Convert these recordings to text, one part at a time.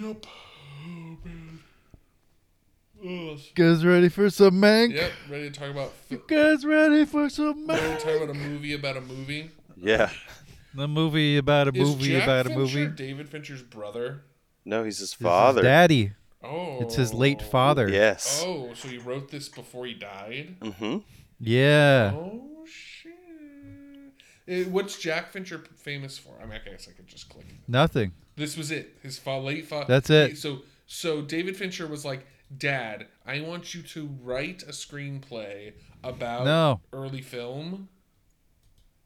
Yep. Oh man. Ugh. Guys ready for some mank? Yep. Ready to talk about. Fi- Guys ready for some ready mank? to talk about a movie about a movie. Yeah. The movie about a Is movie Jack about a movie. David Fincher's brother. No, he's his This is father. Daddy. Oh. It's his late father. Yes. Oh, so he wrote this before he died. Mm-hmm. Yeah. Oh shit! Eh, what's Jack Fincher famous for? I mean, I guess I could just click. Nothing. This was it. His fa- late father. That's it. So, so David Fincher was like, "Dad, I want you to write a screenplay about No. early film."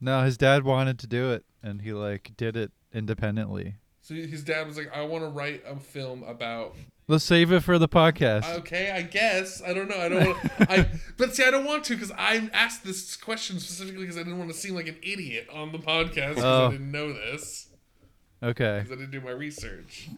No, his dad wanted to do it, and he like did it independently. So his dad was like, "I want to write a film about." Let's save it for the podcast. Okay, I guess I don't know. I don't. Wanna, I but see, I don't want to because I asked this question specifically because I didn't want to seem like an idiot on the podcast because Oh. I didn't know this okay. because I didn't do my research.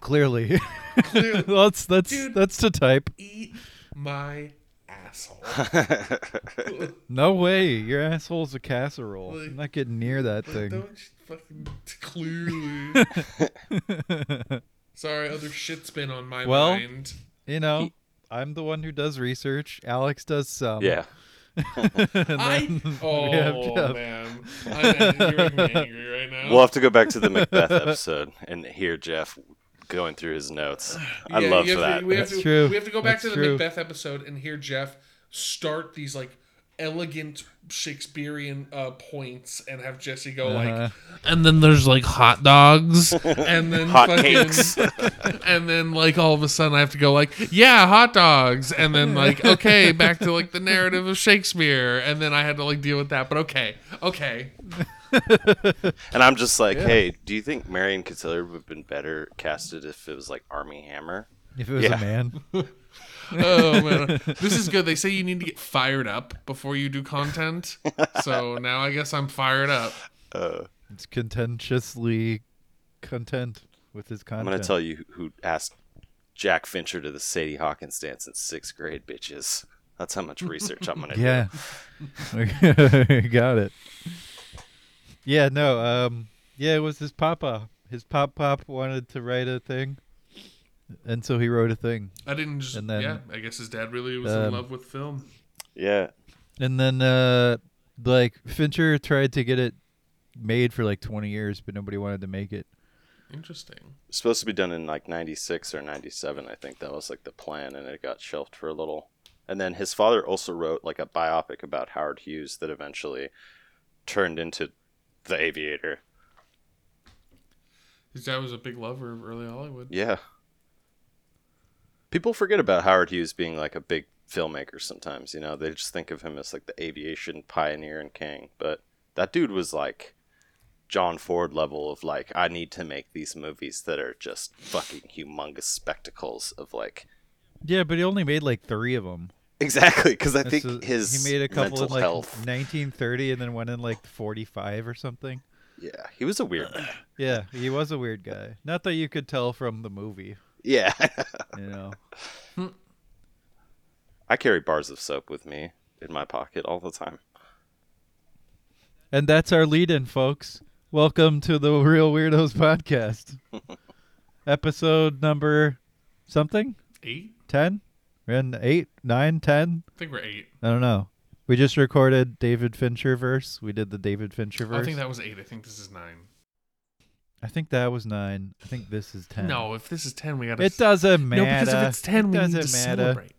Clearly. Clearly, that's that's Dude. that's to type. eat my asshole. No way. Your asshole's a casserole. Like- I'm not getting near that Like, thing. don't you fucking clearly. Sorry, other shit's been on my Well, mind. you know, I'm the one who does research. Alex does some. yeah. And I then oh we have Jeff. man, I'm, you're making me angry right now. We'll have to go back to the Macbeth episode and hear Jeff going through his notes. I Yeah, love that. To, we have That's to, true. We have to go back That's to the true. Macbeth episode and hear Jeff start these like elegant Shakespearean uh, points and have Jesse go Uh-huh. like, and then there's like hot dogs, and then Hot fucking, cakes. and then like all of a sudden I have to go like, yeah, hot dogs, and then like okay, back to like the narrative of Shakespeare, and then I had to like deal with that. But okay, okay, And I'm just like, hey, do you think Marion Cotillard would have been better casted if it was like Armie Hammer? If it was Yeah. a man. oh man, this is good. They say you need to get fired up before you do content, so now I guess I'm fired up. Uh, It's contentiously content with his content. I'm gonna tell you who asked Jack Fincher to the Sadie Hawkins dance in sixth grade, bitches. That's how much research I'm gonna do. Yeah. Got it. Yeah, no, um yeah, it was his papa. His pop pop wanted to write a thing. And so he wrote a thing. I didn't just. And then, yeah, I guess his dad really was um, in love with film. Yeah. And then uh like Fincher tried to get it made for like 20 years, but nobody wanted to make it. Interesting. It's supposed to be done in like 96 or 97 i think that was like the plan and it got shelved for a little and then his father also wrote like a biopic about howard hughes that eventually turned into the aviator His dad was a big lover of early Hollywood. yeah people forget about howard hughes being like a big filmmaker sometimes you know they just think of him as like the aviation pioneer and king but that dude was like John Ford level of like I need to make these movies that are just fucking humongous spectacles of like Yeah, but he only made like 3 of them. Exactly, because I think his he made a couple in like health. 1930 and then one in like 45 or something. Yeah, he was a weird guy. Yeah, he was a weird guy. Not that you could tell from the movie, Yeah, you know. I carry bars of soap with me in my pocket all the time. And that's our lead in, folks. Welcome to the Reel Weirdos podcast. Episode number something? Eight? 10? We're in 8, 9, 10? I think we're eight. I don't know. We just recorded David Fincher verse. We did the David Fincher verse. I think that was eight. I think this is nine. I think that was 9. I think this is 10. No, if this is ten, we gotta. It doesn't No, matter. because if it's ten, it we need to matter. celebrate.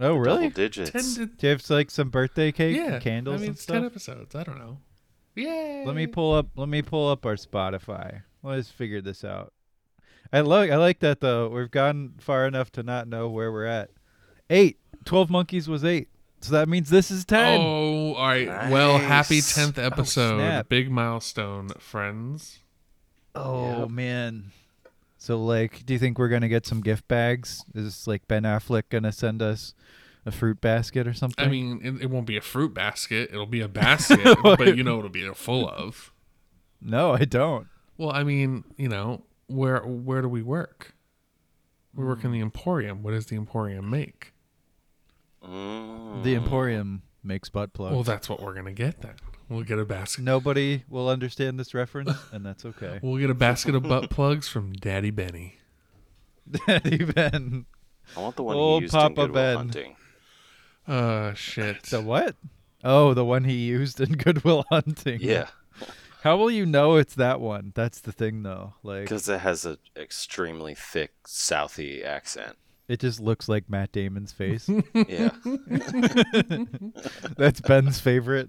Oh, really? Double digits. Ten to Do you have like some birthday cake yeah, and candles I mean, and it's ten episodes. I don't know. Yeah. Let me pull up. Let me pull up our Spotify. Let's figure this out. I like. I like that though. We've gone far enough to not know where we're at. Eight. Twelve monkeys was eight. So that means this is ten. Oh, all right. Well, happy tenth oh, episode. snap. Big milestone, friends. Oh, Yep. man. So like, do you think we're gonna get some gift bags? Is like Ben Affleck gonna send us a fruit basket or something? I mean, it, it won't be a fruit basket. It'll be a basket, but you know what it'll be full of. no, I don't. Well, I mean, you know, where where do we work? We work in the Emporium. What does the Emporium make? Mm. The Emporium makes butt plugs. Well, that's what we're gonna get then. We'll get a basket. Nobody will understand this reference, and that's okay. We'll get a basket of butt plugs from Daddy Benny. Daddy Ben. I want the one Old he used Papa in Good Will Ben. Hunting. Uh, shit. The what? Oh, the one he used in Good Will Hunting. Yeah, How will you know it's that one? That's the thing, though. Like, because it has an extremely thick Southie accent. It just looks like Matt Damon's face. Yeah, That's Ben's favorite.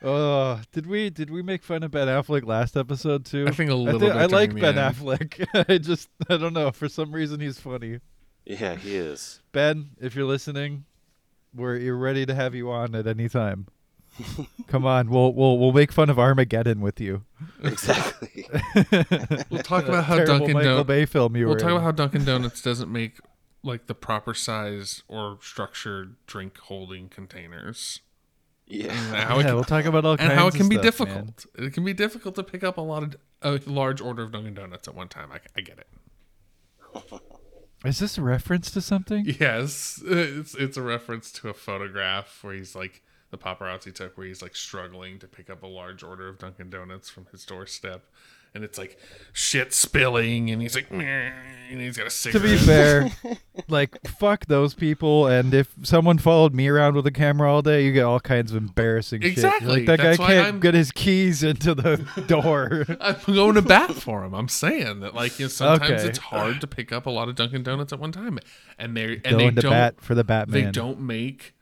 Oh, did we did we make fun of Ben Affleck last episode too? I think a little thi- bit I like Ben the end. Affleck. I just I don't know for some reason he's funny. yeah, he is. Ben, if you're listening, we're you're ready to have you on at any time. Come on, we'll we'll we'll make fun of Armageddon with you. Exactly. We'll talk about how Terrible Dunkin' Michael Donuts. Bay film you We'll were talk in. about how Dunkin' Donuts doesn't make like the proper size or structured drink holding containers. Yeah. And how it yeah, can, we'll talk about all and kinds how it can of be stuff, man. difficult. It can be difficult to pick up a lot of a large order of Dunkin' Donuts at one time. I, I get it. Is this a reference to something? Yes, it's it's a reference to a photograph where he's like the paparazzi took where he's like struggling to pick up a large order of Dunkin' Donuts from his doorstep, and it's like shit spilling, and he's like, "Meh," and he's got a to be fair, like fuck those people. And if someone followed me around with a camera all day, you get all kinds of embarrassing shit. Exactly. Like that That's guy can't I'm- get his keys into the door. I'm going to bat for him. I'm saying that like you know, sometimes Okay. it's hard to pick up a lot of Dunkin' Donuts at one time, and they and Going they to don't bat for the Batman. they don't make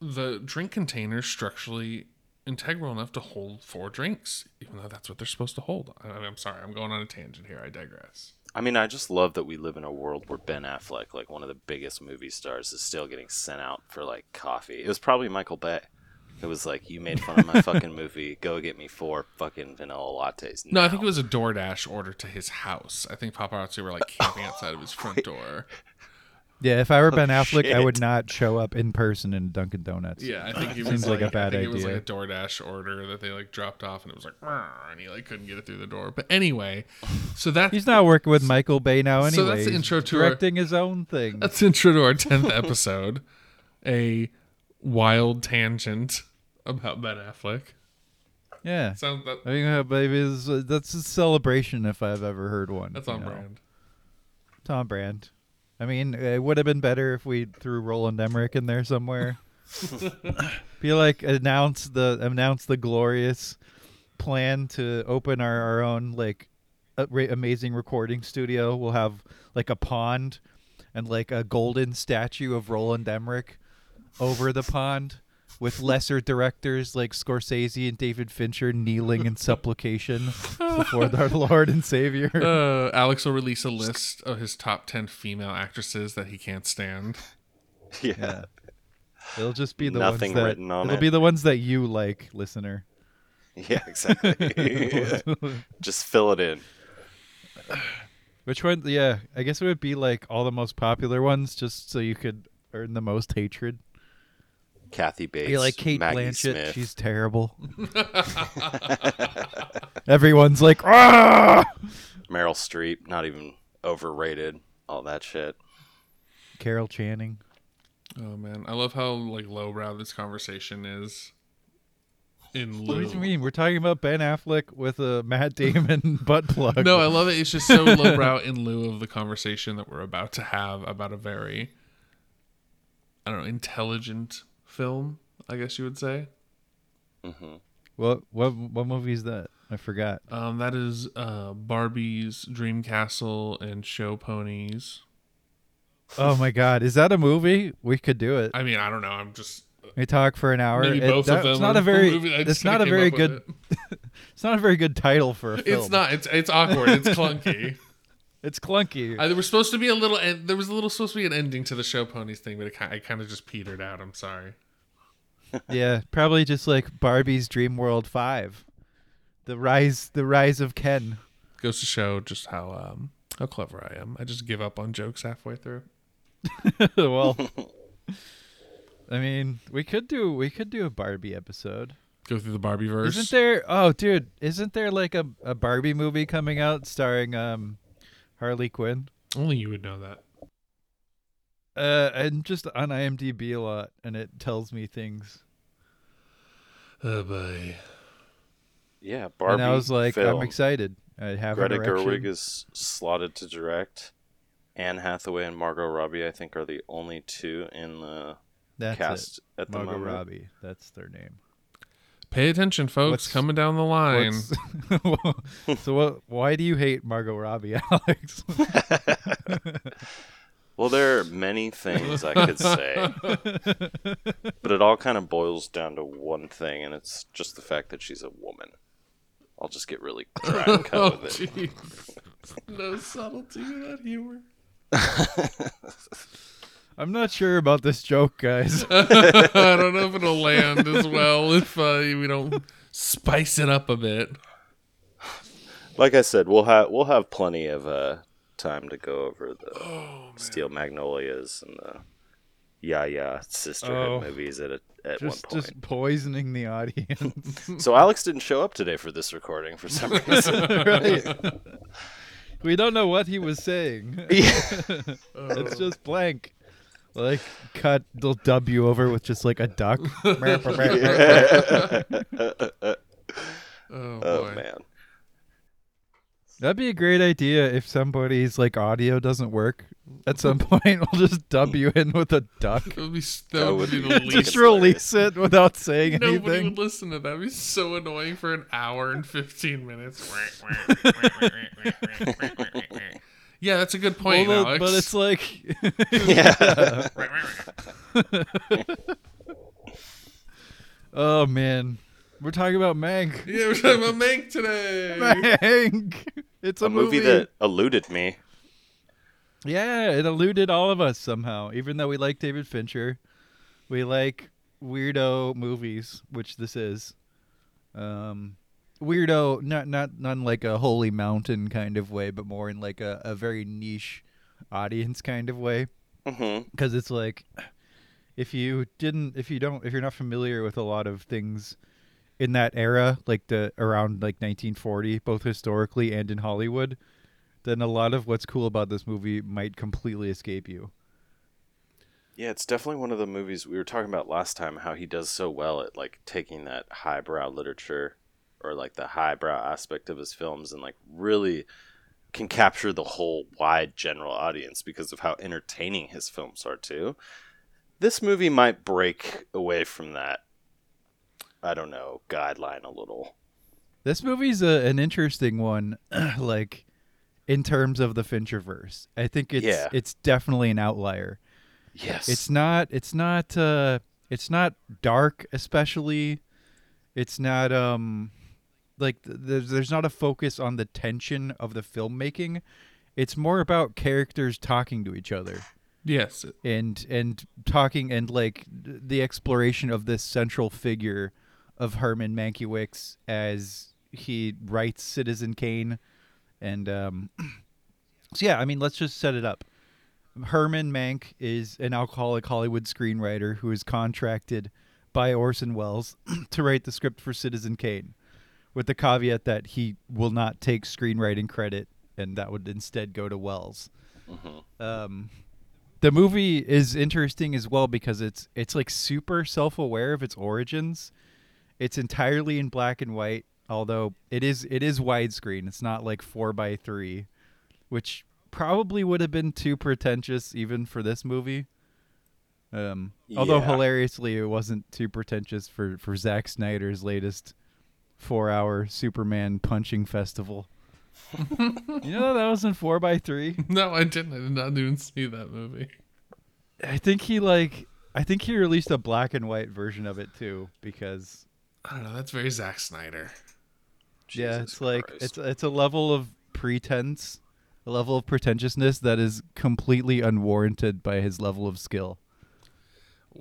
the drink containers structurally integral enough to hold four drinks, even though that's what they're supposed to hold. I, I'm sorry, I'm going on a tangent here. I digress. I mean, I just love that we live in a world where Ben Affleck, like one of the biggest movie stars, is still getting sent out for like coffee. It was probably Michael Bay. It was like, you made fun of my fucking movie. Go get me four fucking vanilla lattes. No, I think it was a DoorDash order to his house. I think paparazzi were like camping outside of his front door. Yeah, if I were Ben Affleck, I would not show up in person in Dunkin' Donuts. Yeah, I think he was Seems like a bad think It was like a DoorDash order that they like dropped off, and it was like, and he like couldn't get it through the door. But anyway, so that He's not working with Michael Bay now anyway. So that's the He's intro to our- directing his own thing. That's intro to our tenth episode. A wild tangent about Ben Affleck. yeah. Sounds that I mean, uh, baby, is- uh, that's a celebration if I've ever heard one. that's you on know. brand. Tom Brand. I mean, it would have been better if we threw Roland Emmerich in there somewhere. Be like announce the announce the glorious plan to open our, our own like a, ra- amazing recording studio. We'll have like a pond and like a golden statue of Roland Emmerich over the pond with lesser directors like Scorsese and David Fincher kneeling in supplication before our Lord and Savior. Uh, Alex will release a list of his top ten female actresses that he can't stand. yeah. Yeah. It'll just be the Nothing ones that written on it'll it. be the ones that you like, listener. Yeah, exactly. just fill it in. Which one? Yeah, I guess it would be like all the most popular ones, just so you could earn the most hatred. Kathy Bates. you like Kate Maggie Blanchett? Smith. She's terrible. Everyone's like, ah. Meryl Streep, not even overrated. All that shit. Carol Channing. Oh man, I love how like lowbrow this conversation is. In What do you mean? We're talking about Ben Affleck with a Matt Damon butt plug. No, I love it. It's just so lowbrow in lieu of the conversation that we're about to have about a very, I don't know, intelligent film. I guess you would say. hmm what what what movie is that? I forgot. Um, that is uh, Barbie's Dream Castle and Show Ponies. Oh my God, is that a movie? We could do it. I mean, I don't know. I'm just We talk for an hour. maybe It- both that- of them. It's not a very. movie It's not a very came up with good. it. It's not a very good title for a film. It's not. It's it's awkward. It's clunky. It's clunky. Uh, there was supposed to be a little. en- There was a little supposed to be an ending to the Show Ponies thing, but it kind, it kind of just petered out. I'm sorry. Yeah, probably just like Barbie's Dream World Five, the rise, the rise of Ken. Goes to show just how um how clever I am. I just give up on jokes halfway through. well, I mean, we could do we could do a Barbie episode. Go through the Barbie verse. Isn't there? Oh, dude, isn't there like a, a Barbie movie coming out starring um Harley Quinn? Only you would know that. Uh, and just on IMDb a lot, and it tells me things. Oh boy. Yeah, Barbie. and I was like, film. I'm excited. I have Greta an. Gerwig is slotted to direct. Anne Hathaway and Margot Robbie, I think, are the only two in the That's cast it. at the Margot moment. Robbie. That's their name. Pay attention, folks. What's- Coming down the line. So what? Why do you hate Margot Robbie, Alex? Well, there are many things I could say, but it all kind of boils down to one thing, and it's just the fact that she's a woman. I'll just get really dry and cut Oh, with it. No subtlety in that humor. I'm not sure about this joke, guys. I don't know if it'll land as well if uh, we don't spice it up a bit. Like I said, we'll have we'll have plenty of uh, time to go over the Oh, Steel Magnolias and the Yeah Yeah sisterhood Oh. movies at a, at just, one point. just poisoning the audience. So Alex didn't show up today for this recording for some reason. We don't know what he was saying. it's just blank. Like cut the W over with just like a duck. Oh, oh man. That'd be a great idea if somebody's like audio doesn't work. At some point, we'll just dub you in with a duck. That would be, that That would would be be the Least just release it without saying Nobody anything. Nobody would listen to that. It'd be so annoying for an hour and 15 minutes. yeah, that's a good point, Well, Alex. but it's like, Yeah. oh man, we're talking about Mank. yeah, we're talking about Mank today. Mank. It's a, a movie that eluded me. Yeah, it eluded all of us somehow. Even though we like David Fincher, we like weirdo movies, which this is. Um, weirdo, not not not in like a holy mountain kind of way, but more in like a, a very niche audience kind of way. Because it's like, if you didn't, if you don't, if you're not familiar with a lot of things in that era, like the around like 1940, both historically and in Hollywood, then a lot of what's cool about this movie might completely escape you. Yeah, it's definitely one of the movies we were talking about last time. How he does so well at like taking that highbrow literature or like the highbrow aspect of his films and like really can capture the whole wide general audience because of how entertaining his films are too. This movie might break away from that. I don't know guideline a little. This movie's a, an interesting one, like in terms of the Fincherverse. I think it's Yeah. it's definitely an outlier. Yes, It's not it's not uh it's not dark especially. It's not um like there's there's not a focus on the tension of the filmmaking. It's more about characters talking to each other yes. and and talking and like the exploration of this central figure of Herman Mankiewicz as he writes Citizen Kane and um so yeah, I mean let's just set it up. Herman Mank is an alcoholic Hollywood screenwriter who is contracted by Orson Welles to write the script for Citizen Kane with the caveat that he will not take screenwriting credit and that would instead go to Welles. Um, the movie is interesting as well because it's it's like super self-aware of its origins. It's entirely in black and white, although it is it is widescreen. It's not like four by three, which probably would have been too pretentious even for this movie. Um, although Yeah. hilariously, it wasn't too pretentious for for Zack Snyder's latest four-hour Superman punching festival. you know that wasn't four by three. No, I didn't. I did not even see that movie. I think he like I think he released a black and white version of it too because I don't know. That's very Zack Snyder. yeah, Jesus it's like Christ. it's it's a level of pretense, a level of pretentiousness that is completely unwarranted by his level of skill.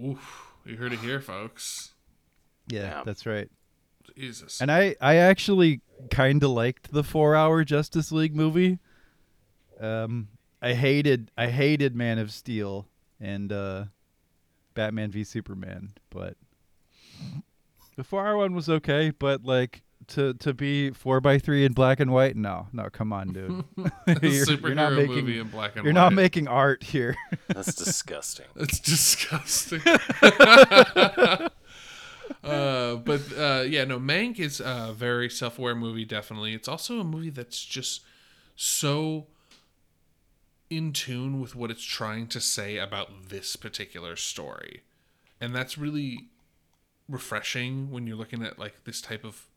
Oof. You heard it here, folks. Yeah, Yeah. that's right. Jesus. And I I actually kind of liked the 4-hour Justice League movie. Um I hated I hated Man of Steel and uh Batman v Superman, but the 4-hour one was okay, but like to to be 4 by 3 in black and white, no. No, come on, dude. you're, superhero you're not making movie in black and you're white. not making art here. That's disgusting. That's disgusting. uh, but uh, yeah, no, Mank is a very self-aware movie. Definitely, it's also a movie that's just so in tune with what it's trying to say about this particular story, and that's really refreshing when you're looking at like this type of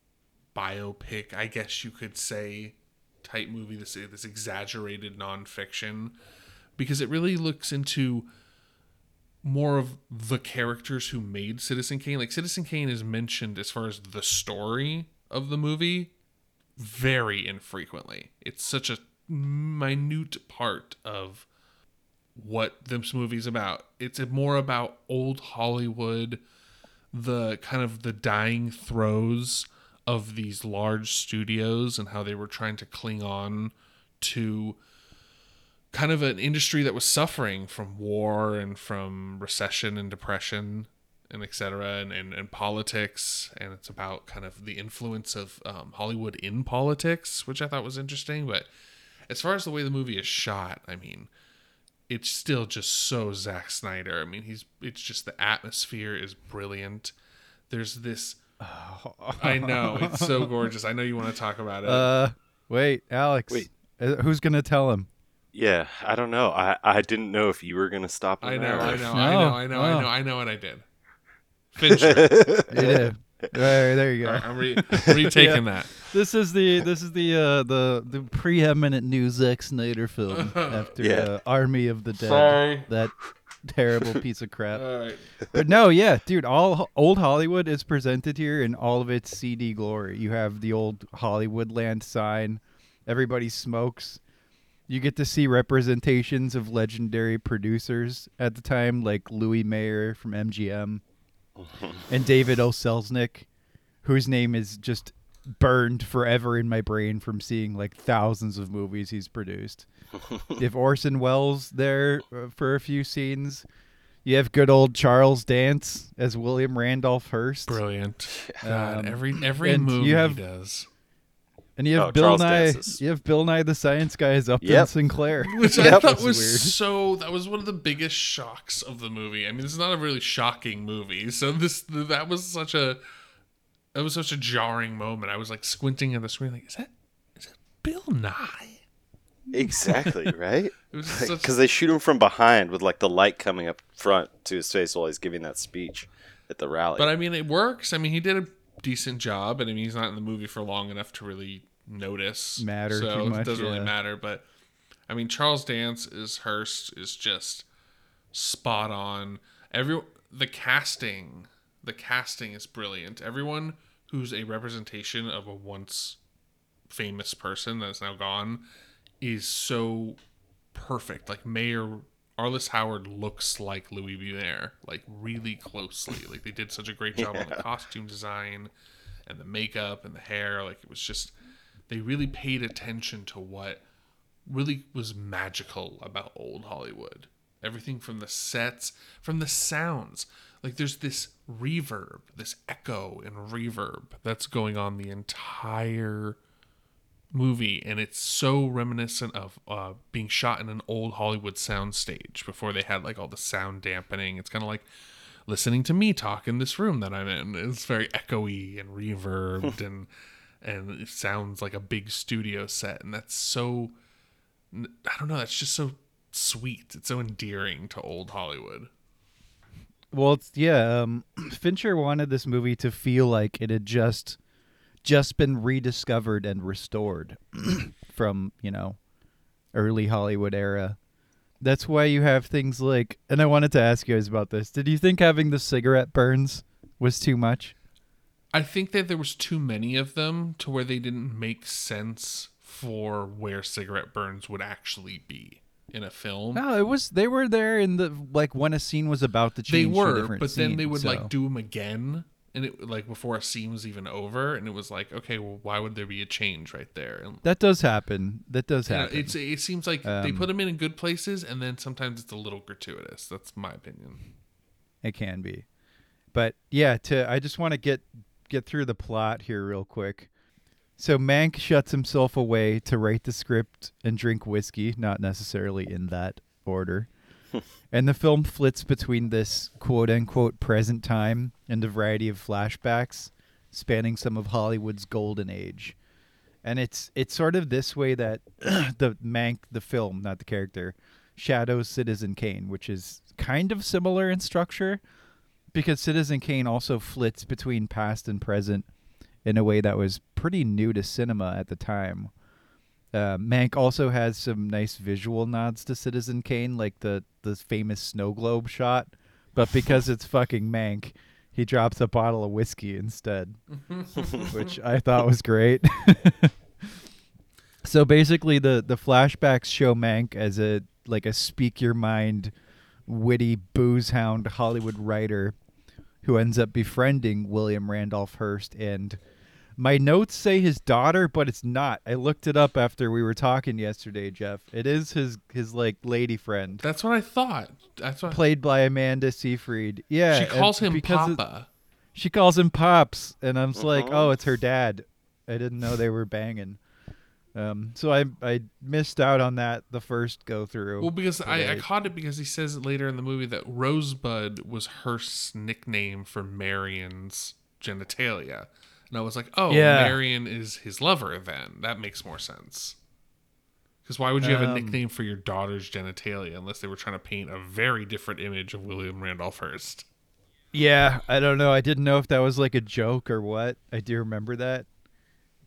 biopic. I guess you could say type movie. This this exaggerated nonfiction because it really looks into more of the characters who made Citizen Kane. Like Citizen Kane is mentioned as far as the story of the movie very infrequently. It's such a minute part of what this movie's about. It's more about old Hollywood, the kind of the dying throes of these large studios and how they were trying to cling on to kind of an industry that was suffering from war and from recession and depression and etc and, and, and politics. And it's about kind of the influence of um, hollywood in politics which i thought was interesting. But as far as the way the movie is shot i mean it's still just so Zack Snyder. I mean, he's it's just the atmosphere is brilliant. There's this I know, it's so gorgeous. I know you want to talk about it. Uh, wait, Alex. Wait. Uh, Who's gonna tell him? Yeah, I don't know. I, I didn't know if you were gonna stop. I him know, there. I know, I know, I know, I Oh. know, I know what I did. Fincher. You did. There, there you go. right, I'm re- retaking that. This is the this is the uh, the the preeminent new Zack Snyder film after Yeah. uh, Army of the Dead. Sorry. That terrible piece of crap. All right. But no, yeah, dude, all old Hollywood is presented here in all of its CD glory. You have the old Hollywood land sign. Everybody smokes. You get to see representations of legendary producers at the time, like Louis Mayer from MGM and David O. Selznick, whose name is just burned forever in my brain from seeing like thousands of movies he's produced. if Orson Welles there uh, for a few scenes, you have good old Charles Dance as William Randolph Hearst, Brilliant. God, Um, every every movie you have- he does. And you have Oh, Bill Charles Nye. Dance is- You have Bill Nye the Science Guy as Upton Yep. Sinclair. Which I thought was weird. so. That was one of the biggest shocks of the movie. I mean, this is not a really shocking movie. So this that was such a that was such a jarring moment. I was like squinting at the screen, like, is that is that Bill Nye? exactly right. It was such Because they shoot him from behind with like the light coming up front to his face while he's giving that speech at the rally. But I mean, it works. I mean, he did a decent job, and I mean, he's not in the movie for long enough to really notice, Matter So too much, it doesn't really matter. But I mean, Charles Dance is Hearst is just spot on. Every the casting, the casting is brilliant. Everyone who's a representation of a once famous person that's now gone is so perfect. Like Mayer Arliss Howard looks like Louis B. Mayer, like really closely. Like they did such a great job on the costume design and the makeup and the hair. Like it was just they really paid attention to what really was magical about old Hollywood. Everything from the sets, from the sounds. Like there's this reverb, this echo and reverb that's going on the entire movie and it's so reminiscent of uh, being shot in an old hollywood soundstage before they had like all the sound dampening it's kind of like listening to me talk in this room that i'm in it's very echoey and reverbed and and it sounds like a big studio set and that's so i don't know that's just so sweet it's so endearing to old hollywood Well, it's, yeah. Um, Fincher wanted this movie to feel like it had just just been rediscovered and restored from you know early Hollywood era. That's why you have things like, and I wanted to ask you guys about this. Did you think having the cigarette burns was too much? I think that there was too many of them to where they didn't make sense for where cigarette burns would actually be in a film. No, it was. They were there in the like when a scene was about to they change. a were, but then they would so- like do them again, and it like before a scene was even over, and it was like, okay, well, why would there be a change right there? And That does happen. That does you know, happen. it's it seems like they Um, put them in in good places, and then sometimes it's a little gratuitous. That's my opinion. It can be. But yeah, to I just want to get get through the plot here real quick. So Mank shuts himself away to write the script and drink whiskey, not necessarily in that order. and the film flits between this quote unquote present time and a variety of flashbacks spanning some of Hollywood's golden age. And it's it's sort of this way that the Mank the film, not the character, shadows Citizen Kane, which is kind of similar in structure because Citizen Kane also flits between past and present in a way that was pretty new to cinema at the time. Uh, Mank also has some nice visual nods to Citizen Kane, like the the famous snow globe shot. But because it's fucking Mank, he drops a bottle of whiskey instead, which I thought was great. so basically, the the flashbacks show Mank as a like a speak your mind, witty booze hound Hollywood writer who ends up befriending William Randolph Hearst and my notes say his daughter, but it's not. I looked it up after we were talking yesterday, Jeff. It is his his like lady friend, That's what I thought. That's what played by Amanda Seyfried. Yeah, she calls him because it- Papa. she calls him Pops, and I'm like, Uh-huh. oh, it's her dad. I didn't know they were banging. Um, so I I missed out on that the first go through. Well, because I, I caught it because he says it later in the movie that Rosebud was Hearst's nickname for Marion's genitalia. And I was like, oh, Yeah. Marion is his lover then. That makes more sense. Because why would you have a Um, nickname for your daughter's genitalia unless they were trying to paint a very different image of William Randolph Hearst? Yeah, I don't know. I didn't know if that was like a joke or what. I do remember that.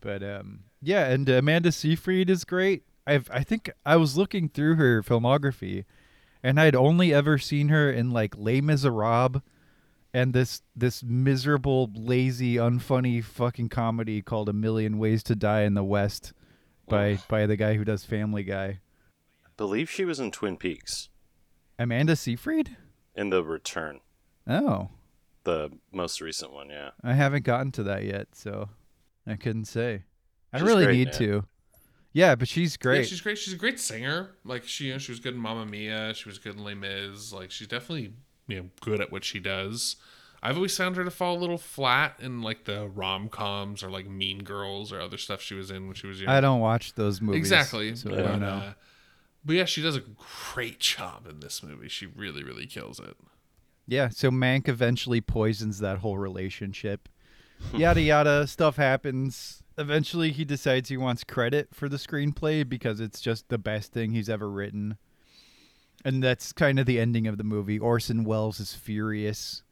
But um yeah, and Amanda Seyfried is great. I've I think I was looking through her filmography and I'd only ever seen her in like Les Miserables and this this miserable, lazy, unfunny fucking comedy called A Million Ways to Die in the West by by the guy who does Family Guy. I believe she was in Twin Peaks Amanda Seyfried? in the Return, Oh. the most recent one. Yeah, I haven't gotten to that yet, so I couldn't say. I She's really great, need man. to. Yeah, but she's Yeah, great. she's great. She's a great singer. Like she, you know, she was good in Mamma Mia. She was good in Les Mis. Like she's definitely you know good at what she does. I've always found her to fall a little flat in like the rom coms or like Mean Girls or other stuff she was in when she was young. I don't watch those movies. exactly. So but, I don't know. uh, but yeah, she does a great job in this movie. She really, really kills it. Yeah, so Mank eventually poisons that whole relationship. yada yada, stuff happens. Eventually he decides he wants credit for the screenplay because it's just the best thing he's ever written. And that's kind of the ending of the movie. Orson Welles is furious.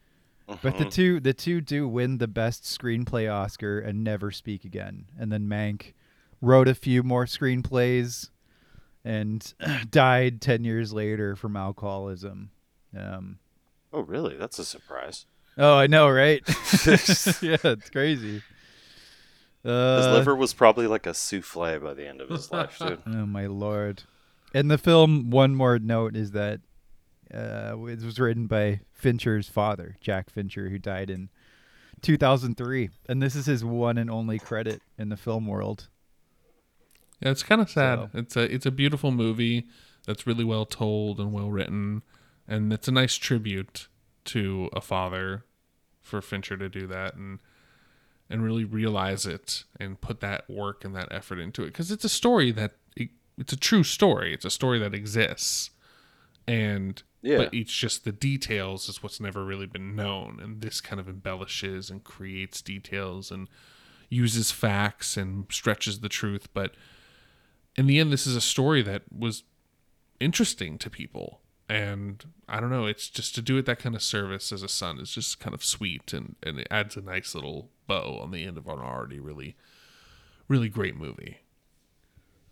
But the two the two do win the best screenplay Oscar and never speak again. And then Mank wrote a few more screenplays and died 10 years later from alcoholism. Um Oh, really? That's a surprise. Oh, I know, right? yeah, it's crazy. His Uh, liver was probably like a souffle by the end of his life, dude. Oh my lord! In the film, one more note is that uh, it was written by Fincher's father, Jack Fincher, who died in 2003, and this is his one and only credit in the film world. Yeah, it's kind of sad. So- It's a it's a beautiful movie that's really well told and well written, and it's a nice tribute to a father for Fincher to do that and and really realize it and put that work and that effort into it because it's a story that it, it's a true story. It's a story that exists, and Yeah. but it's just the details is what's never really been known, and this kind of embellishes and creates details and uses facts and stretches the truth, but in the end, this is a story that was interesting to people. And I don't know, it's just to do it that kind of service as a son is just kind of sweet and, and it adds a nice little bow on the end of an already really, really great movie.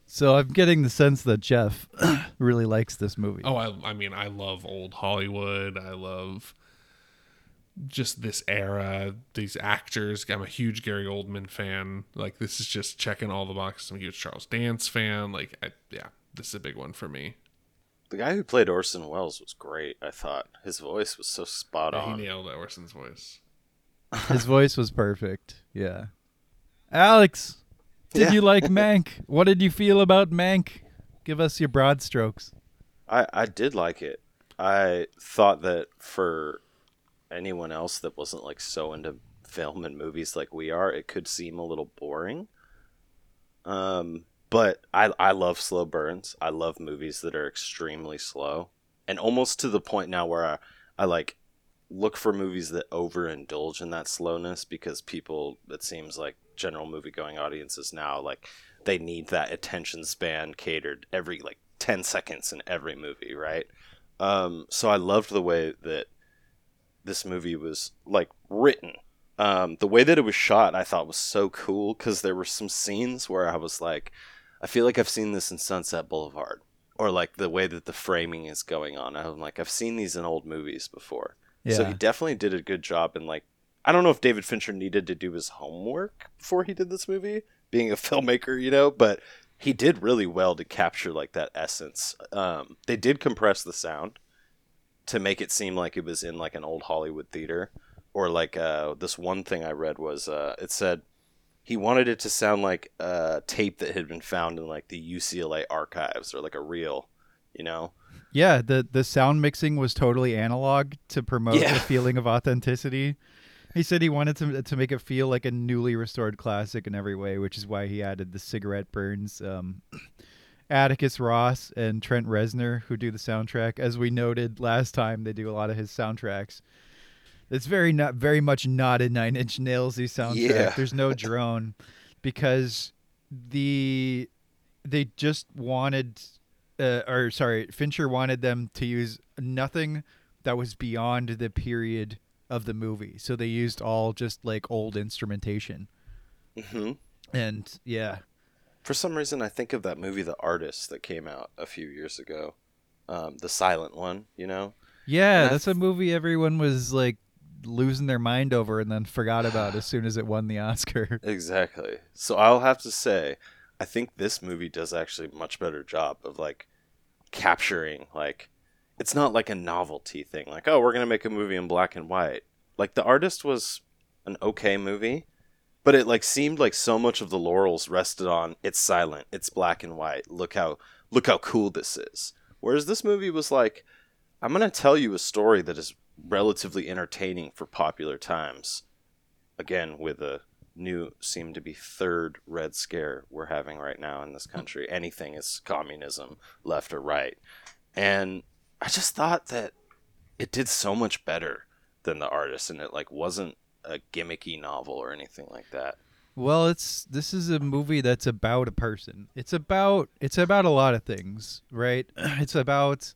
So I'm getting the sense that Jeff really likes this movie. Oh, I, I mean, I love old Hollywood. I love just this era, these actors. I'm a huge Gary Oldman fan. Like, this is just checking all the boxes. I'm a huge Charles Dance fan. Like, I, yeah, this is a big one for me. The guy who played Orson Welles was great. I thought his voice was so spot Yeah, he nailed Orson's voice. His voice was perfect. Yeah. Alex, did Yeah. you like Mank? What did you feel about Mank? Give us your broad strokes. I I did like it. I thought that for anyone else that wasn't like so into film and movies like we are, it could seem a little boring. Um, but I I love slow burns. I love movies that are extremely slow. and almost to the point now where I, I like look for movies that overindulge in that slowness because people it seems like general movie going audiences now like they need that attention span catered every like 10 seconds in every movie right um, so i loved the way that this movie was like written um, the way that it was shot i thought was so cool because there were some scenes where i was like i feel like i've seen this in sunset boulevard or like the way that the framing is going on. I'm like i've seen these in old movies before. So he definitely did a good job in like I don't know if David Fincher needed to do his homework before he did this movie, being a filmmaker, you know, but he did really well to capture like that essence. Um, they did compress the sound to make it seem like it was in like an old Hollywood theater, or like uh, this one thing I read was uh, it said he wanted it to sound like a tape that had been found in like the UCLA archives or like a reel, you know. Yeah, the the sound mixing was totally analog to promote Yeah. the feeling of authenticity. He said he wanted to to make it feel like a newly restored classic in every way, which is why he added the cigarette burns. Um, Atticus Ross and Trent Reznor, who do the soundtrack, as we noted last time, they do a lot of his soundtracks. It's very not very much not a Nine Inch Nailsy soundtrack. Yeah. There's no drone because the they just wanted uh, or sorry, Fincher wanted them to use nothing that was beyond the period of the movie. So they used all just like old instrumentation. hmm And yeah, For some reason, I think of that movie, The Artist, that came out a few years ago. Um, the silent one, you know? yeah, And that's a movie everyone was like losing their mind over and then forgot about as soon as it won the Oscar. Exactly. So I'll have to say, I think this movie does actually a much better job of like capturing like it's not like a novelty thing like oh we're going to make a movie in black and white like the artist was an okay movie but it like seemed like so much of the laurels rested on it's silent it's black and white look how look how cool this is whereas this movie was like i'm going to tell you a story that is relatively entertaining for popular times. Again with a new seem to be third red scare we're having right now in this hmm. country. Anything is communism left or right. And i just thought that it did so much better than the artist and it like wasn't a gimmicky novel or anything like that. Well, it's this is a movie that's about a person. It's about it's about a lot of things, right? It's about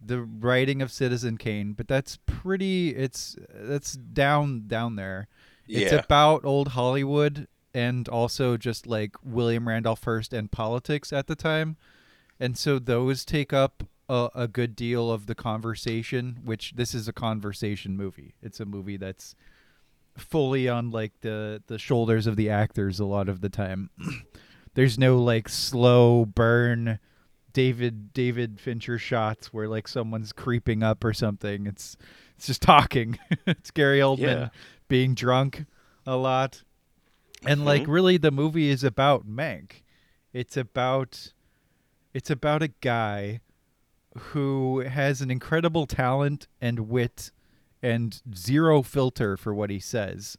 the writing of Citizen Kane, but that's pretty it's that's down down there. It's about old Hollywood and also just like William Randolph Hearst and politics at the time. And so those take up a, a good deal of the conversation, which this is a conversation movie. It's a movie that's fully on like the the shoulders of the actors a lot of the time. There's no like slow burn David David Fincher shots where like someone's creeping up or something. It's it's just talking. it's Gary Oldman Yeah. being drunk a lot. And like Mhm. really the movie is about Mank. It's about it's about a guy who has an incredible talent and wit and zero filter for what he says,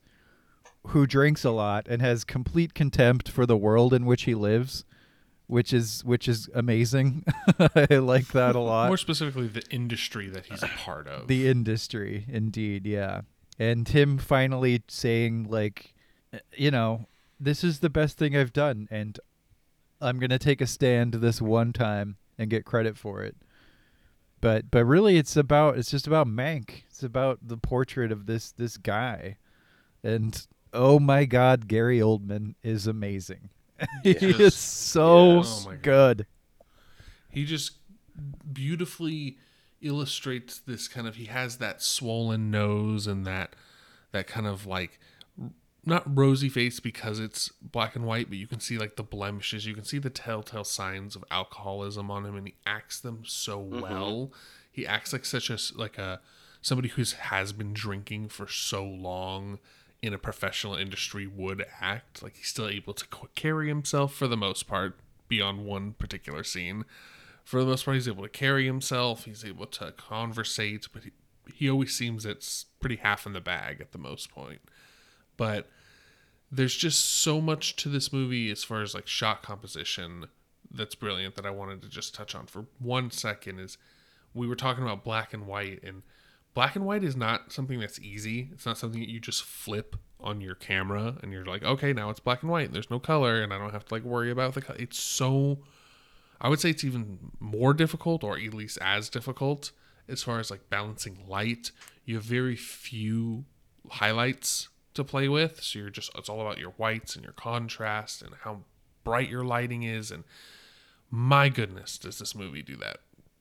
who drinks a lot and has complete contempt for the world in which he lives, which is which is amazing. I like that a lot. More specifically, the industry that he's a part of. The industry, indeed, yeah. And him finally saying like, eh, you know, this is the best thing I've done, and I'm gonna take a stand this one time and get credit for it. But but really, it's about it's just about Mank. It's about the portrait of this this guy, and oh my God, Gary Oldman is amazing. he Yes. is so Yes. Oh good. he just beautifully illustrates this kind of he has that swollen nose and that that kind of like not rosy face because it's black and white but you can see like the blemishes you can see the telltale signs of alcoholism on him and he acts them so mm-hmm. well he acts like such a like a somebody who's has been drinking for so long in a professional industry would act like he's still able to carry himself for the most part beyond one particular scene for the most part, he's able to carry himself. He's able to conversate, but he, he always seems it's pretty half in the bag at the most point. But there's just so much to this movie as far as like shot composition that's brilliant that I wanted to just touch on for one second is we were talking about black and white, and black and white is not something that's easy. It's not something that you just flip on your camera and you're like, okay, now it's black and white. And there's no color, and I don't have to like worry about the. color. It's so. I would say it's even more difficult, or at least as difficult, as far as like balancing light. You have very few highlights to play with, so you're just it's all about your whites and your contrast and how bright your lighting is. And my goodness, does this movie do that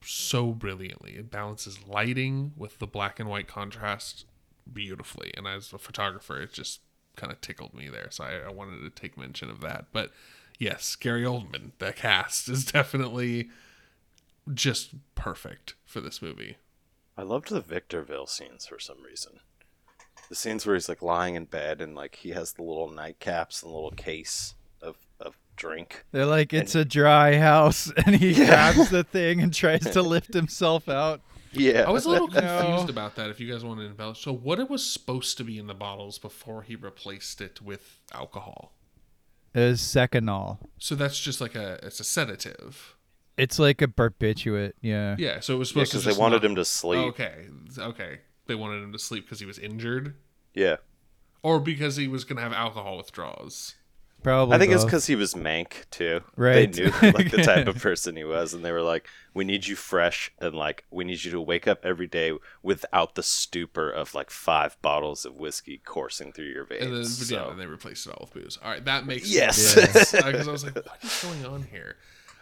so brilliantly? It balances lighting with the black and white contrast beautifully. And as a photographer, it just kind of tickled me there. So I, I wanted to take mention of that. But yes, Gary Oldman, the cast is definitely just perfect for this movie. I loved the Victorville scenes for some reason. The scenes where he's like lying in bed and like he has the little nightcaps and the little case drink. They're like, it's a dry house, and he grabs the thing and tries to lift himself out. Yeah. I was a little No. confused about that. If you guys want to embellish, so what it was supposed to be in the bottles before he replaced it with alcohol. It was Seconal. So that's just like a it's a sedative. It's like a barbiturate. Yeah. Yeah. So it was Yeah, supposed because they wanted not- him to sleep. Oh, okay. Okay. They wanted him to sleep because he was injured, Yeah. or because he was gonna have alcohol withdrawals. Probably. I think it's both. because he was Mank too. Right. They knew like the type of person he was, and they were like, "We need you fresh, and like we need you to wake up every day without the stupor of like five bottles of whiskey coursing through your veins." And then, so. yeah, and they replaced it all with booze. All right, that makes Yes. sense. Because I was like, what is going on here?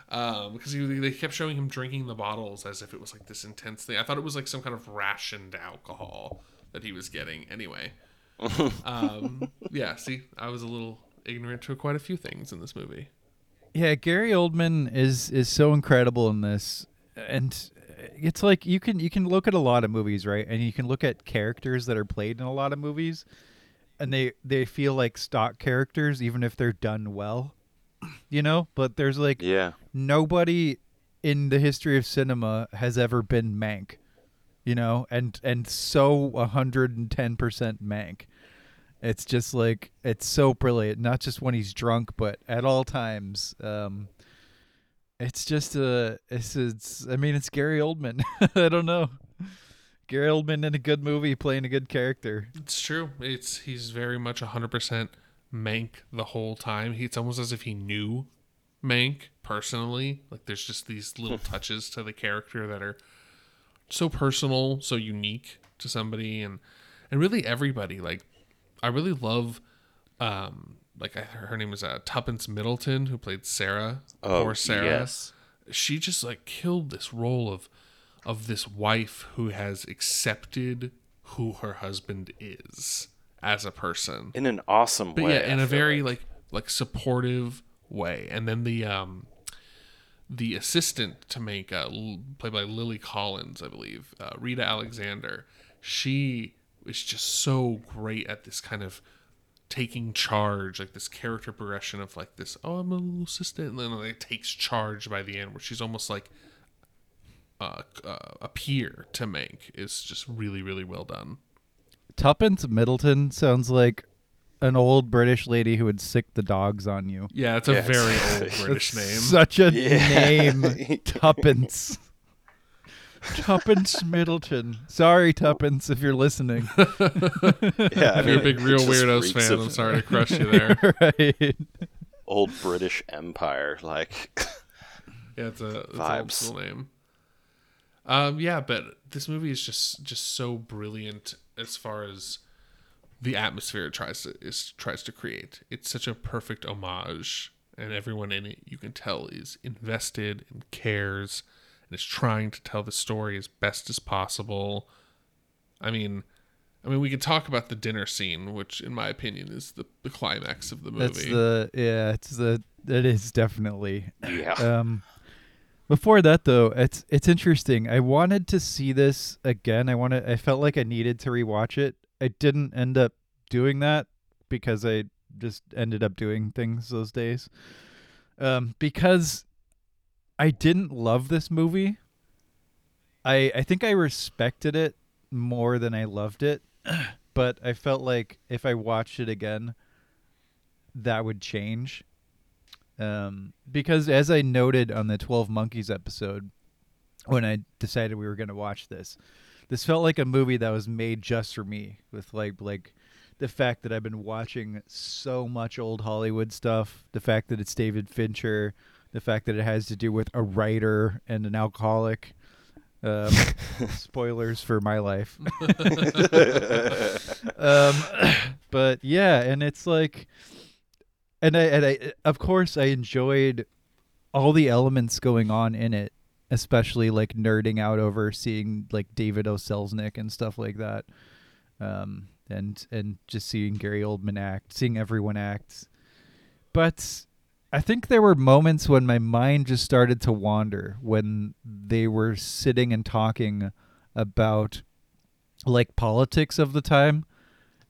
Um, because he, they kept showing him drinking the bottles as if it was like this intense thing. I thought it was like some kind of rationed alcohol that he was getting. Anyway, um, yeah. See, I was a little ignorant to quite a few things in this movie. Yeah, Gary Oldman is is so incredible in this, and it's like you can you can look at a lot of movies, right? And you can look at characters that are played in a lot of movies, and they they feel like stock characters, even if they're done well, you know. But there's like yeah, nobody in the history of cinema has ever been Mank, you know, and and so hundred and ten percent Mank. It's just like it's so brilliant, not just when he's drunk, but at all times. Um, it's just a it's it's. I mean, it's Gary Oldman. I don't know. Gary Oldman in a good movie playing a good character. It's true. It's he's very much hundred percent Mank the whole time. He, it's almost as if he knew Mank personally. Like there's just these little touches to the character that are so personal, so unique to somebody, and and really everybody. Like I really love, um, like I, her name is uh, Tuppence Middleton, who played Sarah. Oh, Poor Sarah yes. she just like killed this role of of this wife who has accepted who her husband is as a person in an awesome but way. yeah in I a very like. like like supportive way and then the um the assistant to Mank uh played by lily collins i believe uh, rita alexander she is just so great at this kind of taking charge like this character progression of like this oh i'm a little assistant and then like takes charge by the end where she's almost like uh, uh, a peer to Mank is just really really well done Tuppence Middleton sounds like an old British lady who would sick the dogs on you. yeah it's a Yeah, it's- very old british name Such a Yeah. name, Tuppence. Tuppence Middleton. Sorry, Tuppence, if you're listening. yeah, I if you're a big Reel Weirdos fan of i'm sorry to crush you there right. Old British Empire, like Yeah, it's a it's an old Vibes. school name. Um, yeah, but this movie is just just so brilliant as far as the atmosphere it tries to is tries to create. It's such a perfect homage, and everyone in it you can tell is invested and cares, and is trying to tell the story as best as possible. I mean, I mean, we could talk about the dinner scene, which, in my opinion, is the, the climax of the movie. That's the yeah, it's the it is definitely. yeah. Um before that though, it's it's interesting. I wanted to see this again. I wanted I felt like I needed to rewatch it. I didn't end up doing that because I just ended up doing things those days. Um because I didn't love this movie. I I think I respected it more than I loved it, but I felt like if I watched it again that would change um, because as I noted on the Twelve Monkeys episode, when I decided we were going to watch this. This felt like a movie that was made just for me with like like the fact that I've been watching so much old Hollywood stuff, the fact that it's David Fincher, the fact that it has to do with a writer and an alcoholic. Um, spoilers for my life. um, but yeah, and it's like, and I and I of course I enjoyed all the elements going on in it, especially like nerding out over seeing like David O. Selznick and stuff like that, um, and and just seeing Gary Oldman act, seeing everyone act. But I think there were moments when my mind just started to wander when they were sitting and talking about like politics of the time.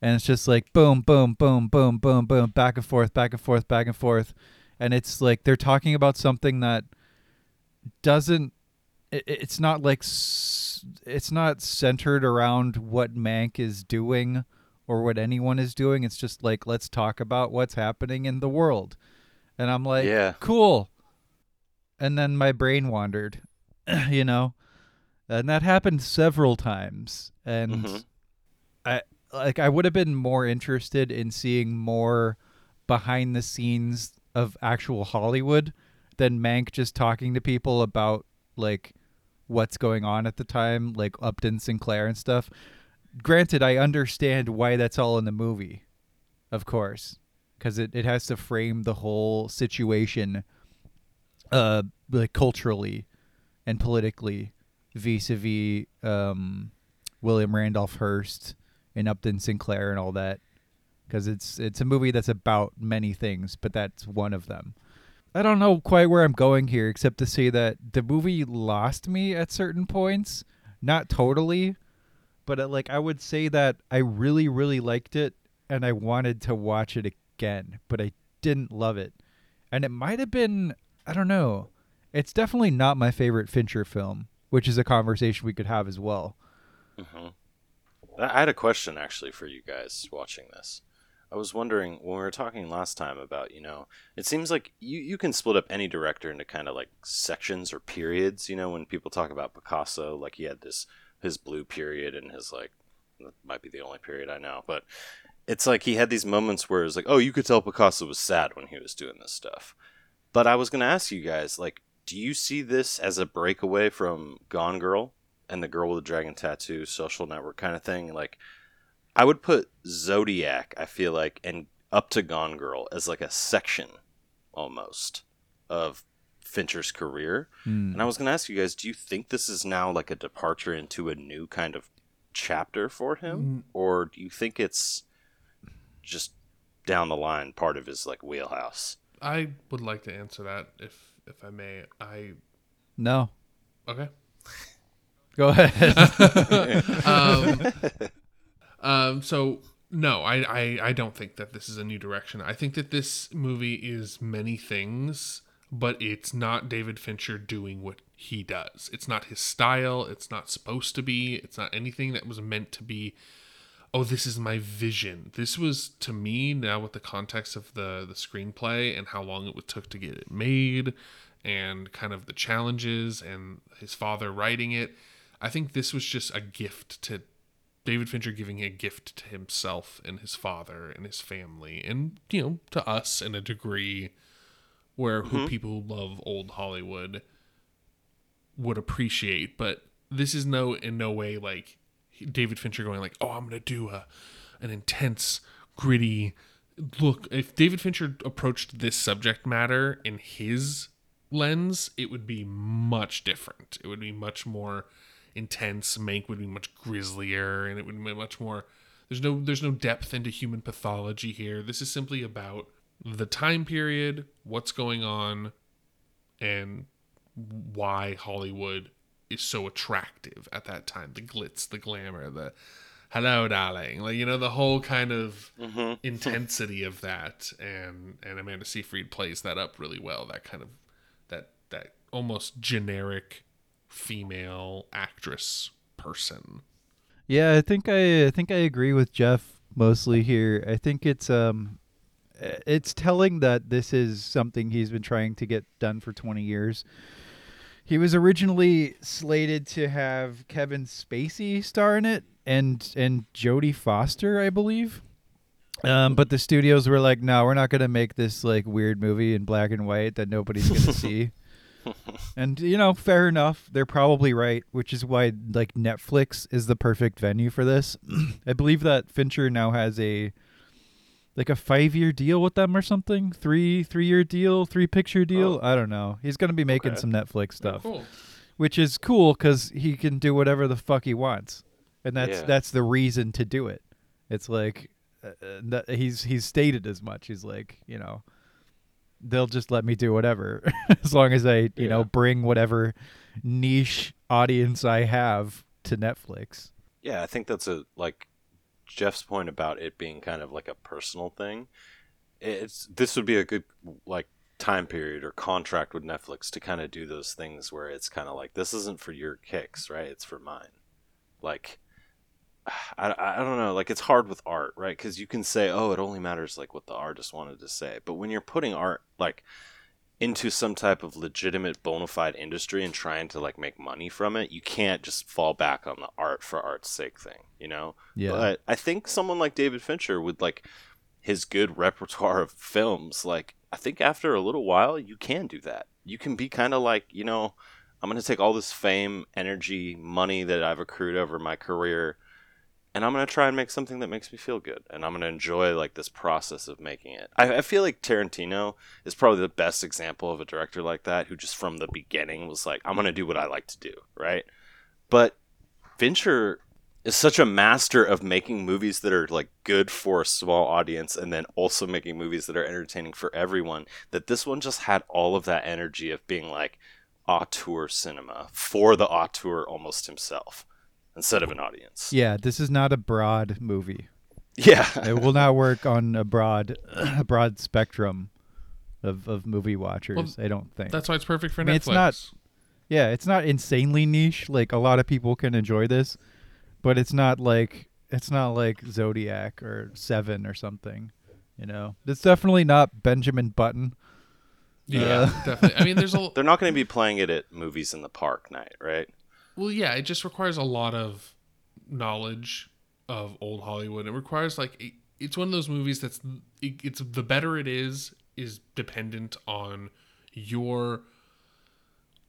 And it's just like boom, boom, boom, boom, boom, boom, back and forth, back and forth, back and forth. And it's like they're talking about something that doesn't, it, it's not like, it's not centered around what Mank is doing or what anyone is doing. It's just like, let's talk about what's happening in the world. And I'm like, Yeah. cool. And then my brain wandered, you know? And that happened several times. And Mhm. I like I would have been more interested in seeing more behind the scenes of actual Hollywood than Mank just talking to people about like what's going on at the time, like Upton Sinclair and stuff. Granted, I understand why that's all in the movie, of course, because it, it has to frame the whole situation, uh, like culturally and politically, vis-a-vis um, William Randolph Hearst and Upton Sinclair and all that, because it's it's a movie that's about many things, but that's one of them. I don't know quite where I'm going here, except to say that the movie lost me at certain points. Not totally, but uh, like I would say that I really, really liked it, and I wanted to watch it again, but I didn't love it. And it might have been, I don't know. It's definitely not my favorite Fincher film, which is a conversation we could have as well. Mhm. I I had a question actually for you guys watching this. I was wondering when we were talking last time about, you know, it seems like you, you can split up any director into kind of like sections or periods. You know, when people talk about Picasso, like he had this his blue period and his like that might be the only period I know, but it's like he had these moments where it's like, oh, you could tell Picasso was sad when he was doing this stuff. But I was gonna ask you guys, like, do you see this as a breakaway from Gone Girl and the Girl with the Dragon Tattoo, Social Network kind of thing? Like, I would put Zodiac, I feel like, and up to Gone Girl as like a section almost of Fincher's career. Hmm. And I was going to ask you guys, do you think this is now like a departure into a new kind of chapter for him? Or do you think it's just down the line part of his like wheelhouse? I would like to answer that if if I may. I No, okay. go ahead. um, um, so no, I, I I don't think that this is a new direction. I think that this movie is many things, but it's not David Fincher doing what he does. It's not his style. It's not supposed to be. It's not anything that was meant to be. Oh, this is my vision. This was to me now with the context of the the screenplay and how long it took to get it made, and kind of the challenges and his father writing it. I think this was just a gift to David Fincher giving a gift to himself and his father and his family and you know to us in a degree where who mm-hmm. people who love old Hollywood would appreciate but this is no in no way like David Fincher going like oh I'm going to do a an intense gritty look. If David Fincher approached this subject matter in his lens it would be much different. It would be much more intense. Mank would be much grislier and it would be much more there's no there's no depth into human pathology here. This is simply about the time period what's going on and why hollywood is so attractive at that time. The glitz the glamour the hello darling. Like you know the whole kind of intensity of that. And and amanda seyfried plays that up really well that kind of that that almost generic female actress person. Yeah, I think I I think I agree with Jeff mostly here. I think it's um uh, it's telling that this is something he's been trying to get done for 20 years. He was originally slated to have Kevin Spacey star in it and and Jodie Foster, I believe. Um, but the studios were like, "No, we're not going to make this like weird movie in black and white that nobody's going to see." and you know, fair enough. They're probably right, which is why like Netflix is the perfect venue for this. I believe that Fincher now has a like a five year deal with them or something. Three three year deal, three picture deal. I don't know. He's gonna be making Okay. some Netflix stuff, Cool. which is cool because he can do whatever the fuck he wants, and that's Yeah. that's the reason to do it. It's like uh, uh, that he's he's stated as much. He's like you know. They'll just let me do whatever as long as I, you know, bring whatever niche audience I have to Netflix. Yeah, I think that's a like Jeff's point about it being kind of like a personal thing. It's this would be a good like time period or contract with Netflix to kind of do those things where it's kind of like this isn't for your kicks, right? It's for mine. Like I, I don't know, like it's hard with art, right? Cuz you can say, "Oh, it only matters like what the artist wanted to say." But when you're putting art like into some type of legitimate bona fide industry and trying to like make money from it, you can't just fall back on the art for art's sake thing, you know? Yeah. But I think someone like David Fincher with like his good repertoire of films, like I think after a little while you can do that. You can be kind of like, you know, I'm going to take all this fame, energy, money that I've accrued over my career and I'm gonna try and make something that makes me feel good, and I'm gonna enjoy like this process of making it. I, I feel like Tarantino is probably the best example of a director like that, who just from the beginning was like, I'm gonna do what I like to do, right? But Fincher is such a master of making movies that are like good for a small audience, and then also making movies that are entertaining for everyone. That this one just had all of that energy of being like auteur cinema for the auteur almost himself instead of an audience. Yeah, this is not a broad movie. Yeah. It will not work on a broad, a broad spectrum of, of movie watchers. I don't think. That's why it's perfect for I mean, Netflix. it's not- yeah, it's not insanely niche. Like a lot of people can enjoy this, but it's not like it's not like Zodiac or Seven or something. You know, it's definitely not Benjamin Button. Yeah, Uh, definitely. I mean, there's a They're not going to be playing it at movies in the park night, right? Well, yeah. It just requires a lot of knowledge of old Hollywood. It requires like it, it's one of those movies that's it, it's the better it is is dependent on your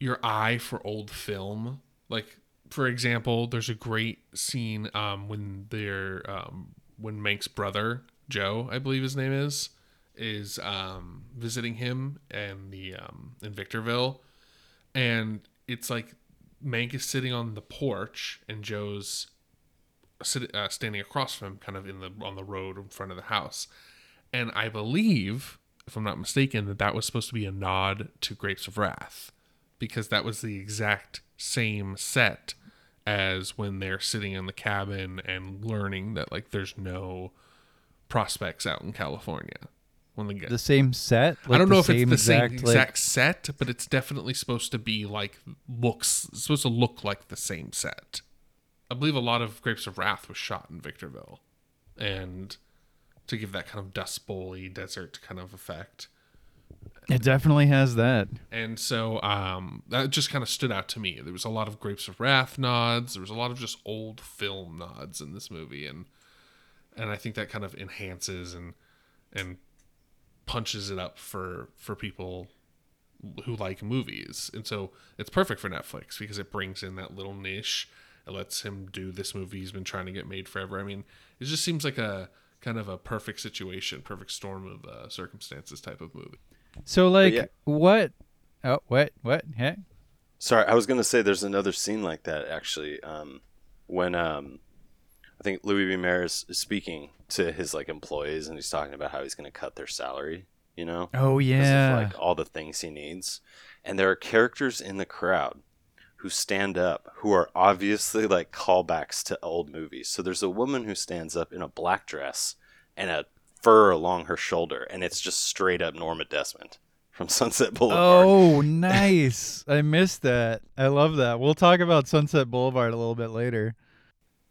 your eye for old film. Like for example, there's a great scene um, when they're um, when Mank's brother Joe, I believe his name is, is um, visiting him and the um, in Victorville, and it's like Mank is sitting on the porch and Joe's sit, uh, standing across from him, kind of in the on the road in front of the house, and I believe, if I'm not mistaken, that that was supposed to be a nod to Grapes of Wrath, because that was the exact same set as when they're sitting in the cabin and learning that like there's no prospects out in California when they get The same set. I don't know if it's same the same exact, exact like- set, but it's definitely supposed to be like looks supposed to look like the same set. I believe a lot of Grapes of Wrath was shot in Victorville, and to give that kind of Dust Bowl-y desert kind of effect. it definitely has that. And so um, that just kind of stood out to me. There was a lot of Grapes of Wrath nods. There was a lot of just old film nods in this movie, and and I think that kind of enhances and and punches it up for for people who like movies. And so it's perfect for Netflix because it brings in that little niche. It lets him do this movie he's been trying to get made forever. I mean, it just seems like a kind of a perfect situation, perfect storm of uh, circumstances type of movie. So like yeah. what? Oh, what? What? Huh? Sorry, I was going to say there's another scene like that actually. Um, when um, I think Louis B. Mayer is speaking to his like employees and he's talking about how he's going to cut their salary. You know, Oh yeah. of like all the things he needs. And there are characters in the crowd who stand up who are obviously like callbacks to old movies. So there's a woman who stands up in a black dress and a fur along her shoulder, and it's just straight up Norma Desmond from Sunset Boulevard. Oh, nice. I missed that. I love that. We'll talk about Sunset Boulevard a little bit later.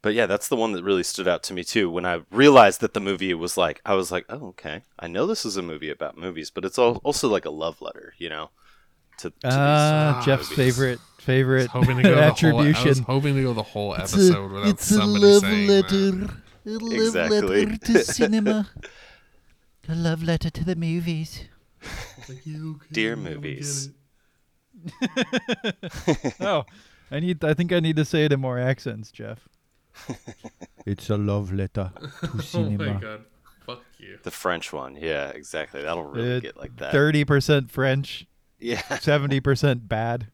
But yeah, that's the one that really stood out to me too. When I realized that the movie was like, I was like, oh, okay. I know this is a movie about movies, but it's al- also like a love letter, you know? to, to Ah, Jeff's movies. favorite favorite hoping to go the whole. I was attribution. hoping to go the whole episode without somebody saying that. It's a love Exactly. letter to cinema. A love letter to the movies. Like, yeah, okay, Dear I movies. oh, I need. I think I need to say it in more accents, Jeff. it's a love letter to cinema. Oh my cinema. god, fuck you. The French one, yeah, exactly. That'll really Uh, get like that. Thirty percent French, Yeah, seventy percent bad.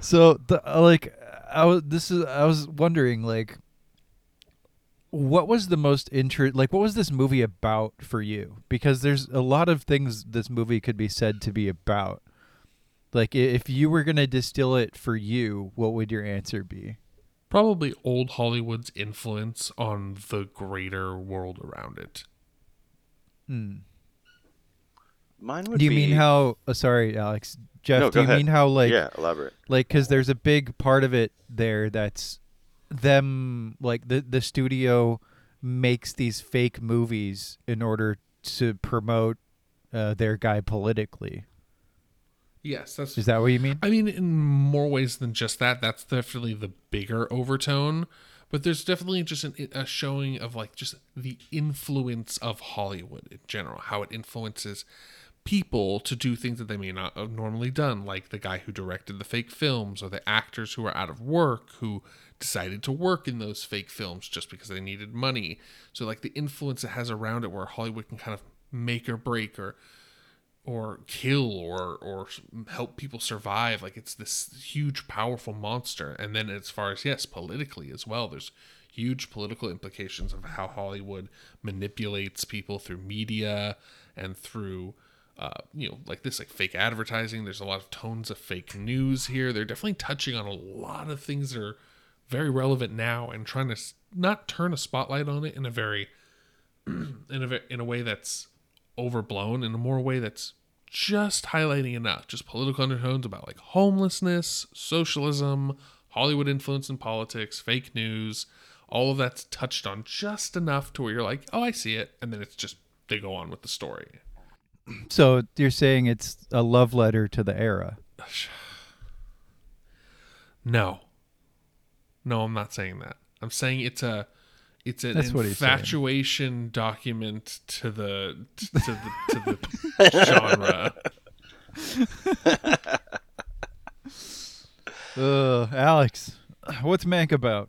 so, the, uh, like, I was. This is. I was wondering, like, what was the most interest? Like, what was this movie about for you? Because there's a lot of things this movie could be said to be about. Like, if you were gonna distill it for you, what would your answer be? Probably old Hollywood's influence on the greater world around it. Hmm. mine would be. Do you be. mean how? Uh, sorry, Alex. Jeff, No, do go you ahead. mean how like yeah, elaborate. like because there's a big part of it there that's them like the the studio makes these fake movies in order to promote uh, their guy politically. Yes, that's Is that what you mean? I mean, in more ways than just that, that's definitely the bigger overtone. But there's definitely just an, a showing of like just the influence of Hollywood in general, how it influences people to do things that they may not have normally done, like the guy who directed the fake films or the actors who are out of work who decided to work in those fake films just because they needed money. So like the influence it has around it where Hollywood can kind of make or break or or kill or or help people survive like it's this huge powerful monster. And then as far as yes politically as well there's huge political implications of how hollywood manipulates people through media and through uh, you know like this like fake advertising. There's a lot of tones of fake news here. They're definitely touching on a lot of things that are very relevant now and trying to not turn a spotlight on it in a very in a in a way that's overblown in a more way that's just highlighting enough just political undertones about like homelessness socialism hollywood influence in politics fake news all of that's touched on just enough to where you're like oh i see it and then it's just they go on with the story. So you're saying it's a love letter to the era. no. No i'm not saying that. I'm saying it's a it's an That's what infatuation document to the to the to the genre Uh, Alex, what's Mank about?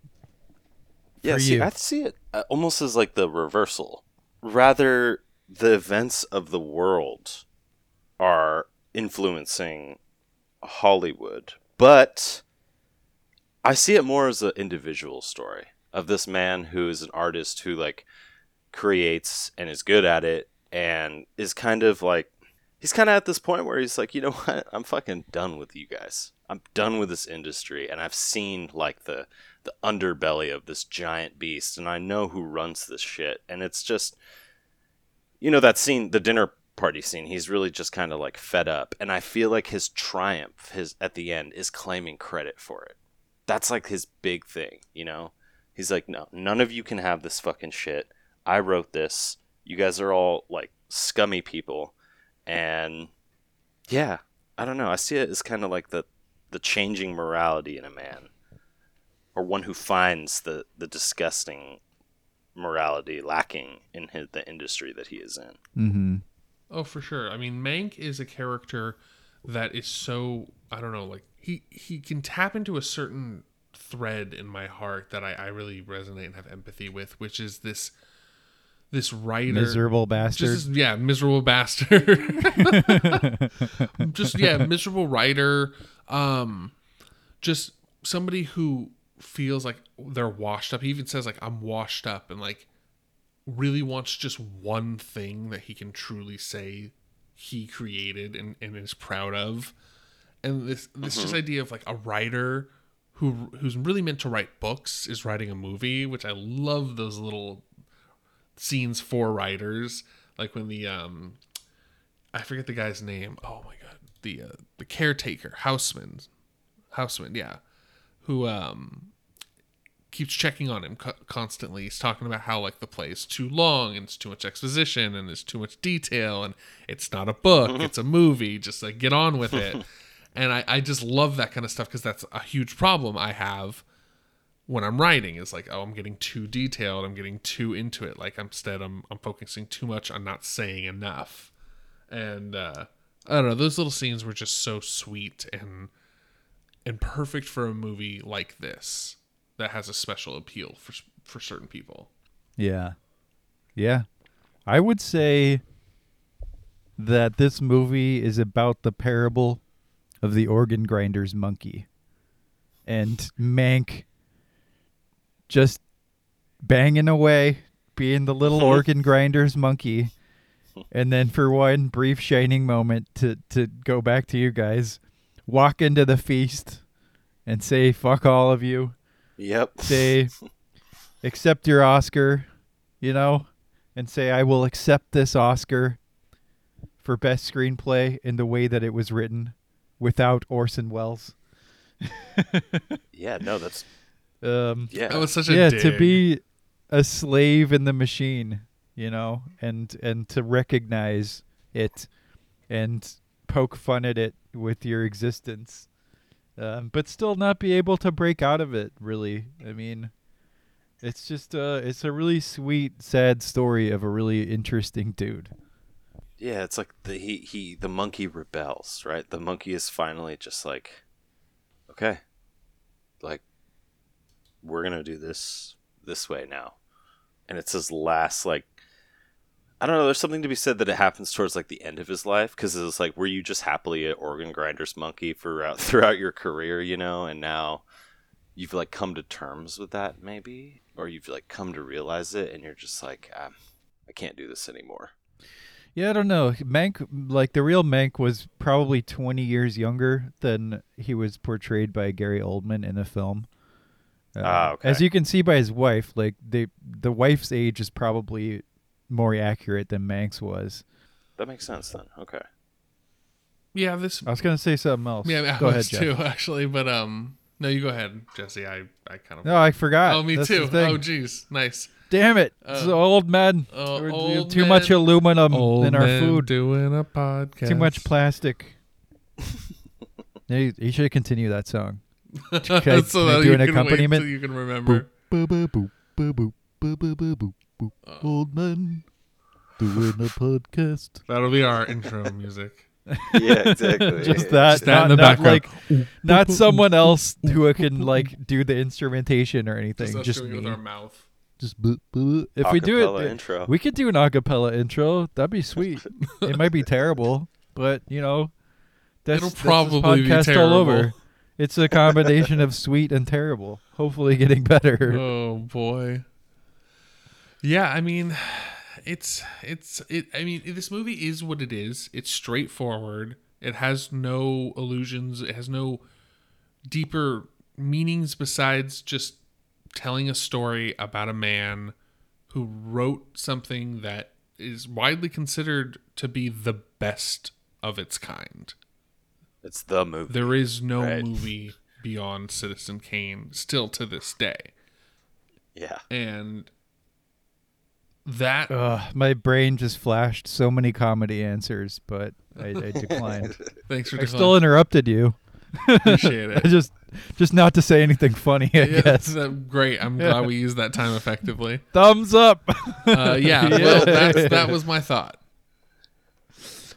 Yeah, see, you. I see it uh, almost as like the reversal. Rather, the events of the world are influencing Hollywood, but I see it more as an individual story of this man who is an artist who like creates and is good at it and is kind of like he's kind of at this point where he's like, you know what? I'm fucking done with you guys. I'm done with this industry, and I've seen like the the underbelly of this giant beast, and I know who runs this shit. And it's just, you know, that scene, the dinner party scene. He's really just kind of like fed up, and I feel like his triumph, his at the end, is claiming credit for it. That's like his big thing, you know. He's like, no, none of you can have this fucking shit. I wrote this. You guys are all like scummy people, and yeah, I don't know. I see it as kind of like the the changing morality in a man, or one who finds the the disgusting morality lacking in his, the industry that he is in. Mm-hmm. Oh, for sure. I mean, Mank is a character that is so I don't know, like he he can tap into a certain thread in my heart that I, I really resonate and have empathy with, which is this this writer Miserable bastard. just yeah, miserable bastard. just yeah, miserable writer. Um, just somebody who feels like they're washed up. He even says like I'm washed up, and like really wants just one thing that he can truly say he created and, and is proud of. And this this just idea of like a writer who who's really meant to write books is writing a movie, which I love those little scenes for writers. Like when the um I forget the guy's name. Oh my god. The uh, the caretaker, Houseman. Houseman, yeah. Who um keeps checking on him co- constantly. He's talking about how like the play is too long and it's too much exposition and there's too much detail and it's not a book, it's a movie. Just like get on with it. and I, I just love that kind of stuff because that's a huge problem I have when I'm writing. Is like, oh, I'm getting too detailed. I'm getting too into it. Like instead, I'm I'm focusing too much on not saying enough. And uh, I don't know. Those little scenes were just so sweet and and perfect for a movie like this that has a special appeal for for certain people. Yeah. Yeah. I would say that this movie is about the parable of the organ grinder's monkey. And Mank just banging away, being the little organ grinder's monkey. And then for one brief shining moment to to go back to you guys, walk into the feast and say fuck all of you Yep. say accept your Oscar, you know, and say I will accept this Oscar for best screenplay in the way that it was written without Orson Welles. Yeah, no, that's Um yeah. That was such a yeah, dig. to be a slave in the machine, you know, and and to recognize it and poke fun at it with your existence. Um, but still not be able to break out of it really. I mean, it's just uh it's a really sweet sad story of a really interesting dude. Yeah, it's like the he, he the monkey rebels, right? The monkey is finally just like okay. Like we're to do this this way now. And it's his last like I don't know, there's something to be said that it happens towards like the end of his life cuz it's like were you just happily an organ grinder's monkey throughout throughout your career, you know, and now you've like come to terms with that maybe or you've like come to realize it and you're just like ah, I can't do this anymore. Yeah, I don't know. Mank, like the real Mank, was probably 20 years younger than he was portrayed by Gary Oldman in the film. Uh, Ah, okay. As you can see by his wife, like the the wife's age is probably more accurate than Mank's was. That makes sense then. Okay. yeah, this I was gonna say something else. yeah, I go ahead, was Jeff. too actually, but um, no, you go ahead, Jesse. I I kind of No, I forgot. oh me That's too. Oh jeez, nice. Damn it! Uh, it's oh. old men. Uh, We're, old too men. much aluminum old in our food. Doing a podcast. Too much plastic. you, you, should continue that song. That's so I, so that do an accompaniment. so you can remember. Boop, boop, boop, boop, boop, oh. Old men doing a podcast. That'll be our intro music. yeah, exactly. Just that, Just that not, in the not background. like not someone else who can like do the instrumentation or anything. Just, Just me. with our mouth. Just boop, boop. if we do it, intro. we could do an acapella intro. That'd be sweet. it might be terrible, but you know, that's, It'll that's this probably be podcast all over. terrible. It's a combination of sweet and terrible. Hopefully, getting better. Oh boy. Yeah, I mean, it's it's it. I mean, this movie is what it is. It's straightforward. It has no illusions. It has no deeper meanings besides just telling a story about a man who wrote something that is widely considered to be the best of its kind. It's the movie. There is no Right. movie beyond Citizen Kane still to this day. yeah. And that Ugh, my brain just flashed so many comedy answers, but I, I declined. thanks for I declining. still interrupted you. appreciate it. I just, just not to say anything funny. I Yeah, guess. great. I'm Yeah. glad we used that time effectively. Thumbs up. Uh, yeah, well, that's, that was my thought.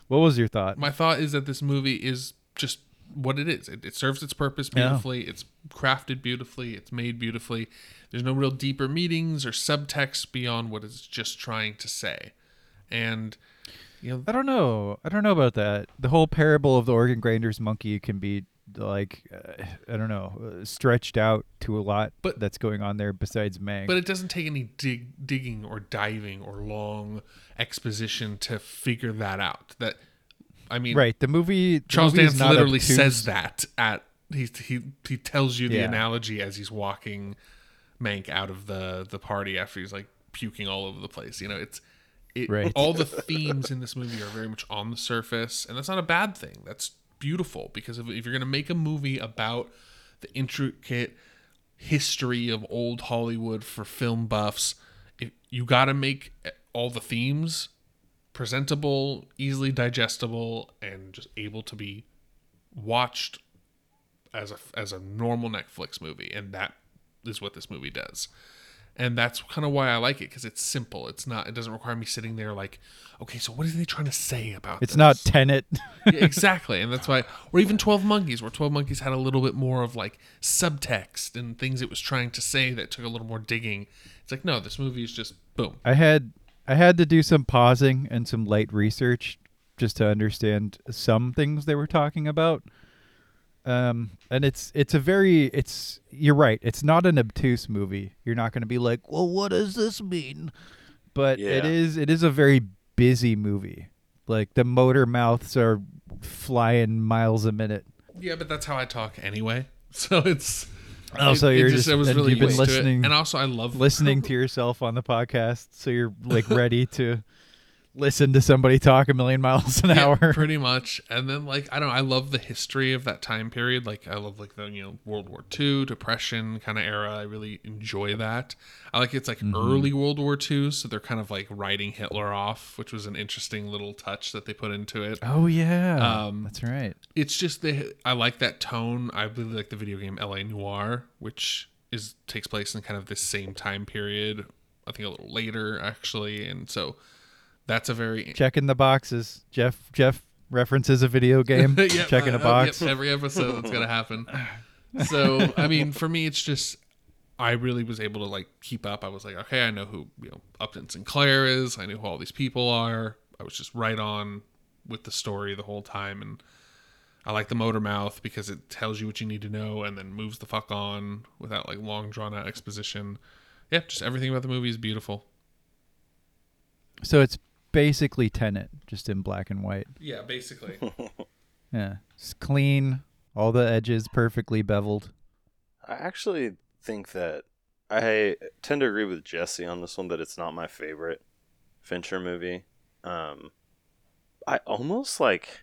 What was your thought? My thought is that this movie is just what it is. It, it serves its purpose Yeah. beautifully. It's crafted beautifully. It's made beautifully. There's no real deeper meanings or subtext beyond what it's just trying to say. And you know, I don't know. I don't know about that. The whole parable of the organ grinder's monkey can be like, uh, I don't know, uh, stretched out to a lot But- that's going on there besides Mank. But it doesn't take any dig, digging or diving or long exposition to figure that out. That I mean, right. The movie. the Charles movie Dance literally obtuse. says that at he he he tells you the Yeah. analogy as he's walking Mank out of the the party after he's like puking all over the place. You know, it's it Right. all the themes in this movie are very much on the surface, and that's not a bad thing. That's beautiful because if, if you're gonna make a movie about the intricate history of old Hollywood for film buffs. If you got to make all the themes presentable, easily digestible, and just able to be watched as a as a normal Netflix movie, and that is what this movie does. And that's kind of why I like it because it's simple. It's not. It doesn't require me sitting there like, okay, so what are they trying to say about? It's this? not Tenet. Yeah, exactly, and that's why, or even Twelve Monkeys, where Twelve Monkeys had a little bit more of like subtext and things it was trying to say that took a little more digging. It's like no, this movie is just boom. I had I had to do some pausing and some light research just to understand some things they were talking about. Um, and it's it's a very it's you're right. It's not an obtuse movie. You're not going to be like, well, what does this mean? But it Yeah. is it is a very busy movie. Like the motor mouths are flying miles a minute. Yeah, but that's how I talk anyway. So it's. Oh, so it- it you're just- I was really you've been used to it. listening- and also I love listening to yourself on the podcast, so you're like ready to listen to somebody talk a million miles an Yeah, hour. pretty much. And then like I don't know, I love the history of that time period. Like I love like the you know World War II, Depression kind of era. I really enjoy that. I like it's like Mm-hmm. early World War II, so they're kind of like writing Hitler off, which was an interesting little touch that they put into it. Oh yeah, Um, that's right. It's just the I like that tone. I really like the video game L.A. Noire, which is takes place in kind of the same time period. I think a little later actually, and so that's a very Checking the boxes. Jeff Jeff references a video game. Yep, checking a uh, box. yep, every episode that's gonna happen. So I mean, for me, it's just I really was able to like keep up. I was like, okay, I know who you know Upton Sinclair is. I knew who all these people are. I was just right on with the story the whole time, and I like the motor mouth because it tells you what you need to know and then moves the fuck on without like long drawn out exposition. Yeah, just everything about the movie is beautiful. So it's basically Tenet, just in black and white. Yeah, basically. Yeah, it's clean. All the edges perfectly beveled. I actually think that I tend to agree with Jesse on this one that it's not my favorite Fincher movie. Um, I almost like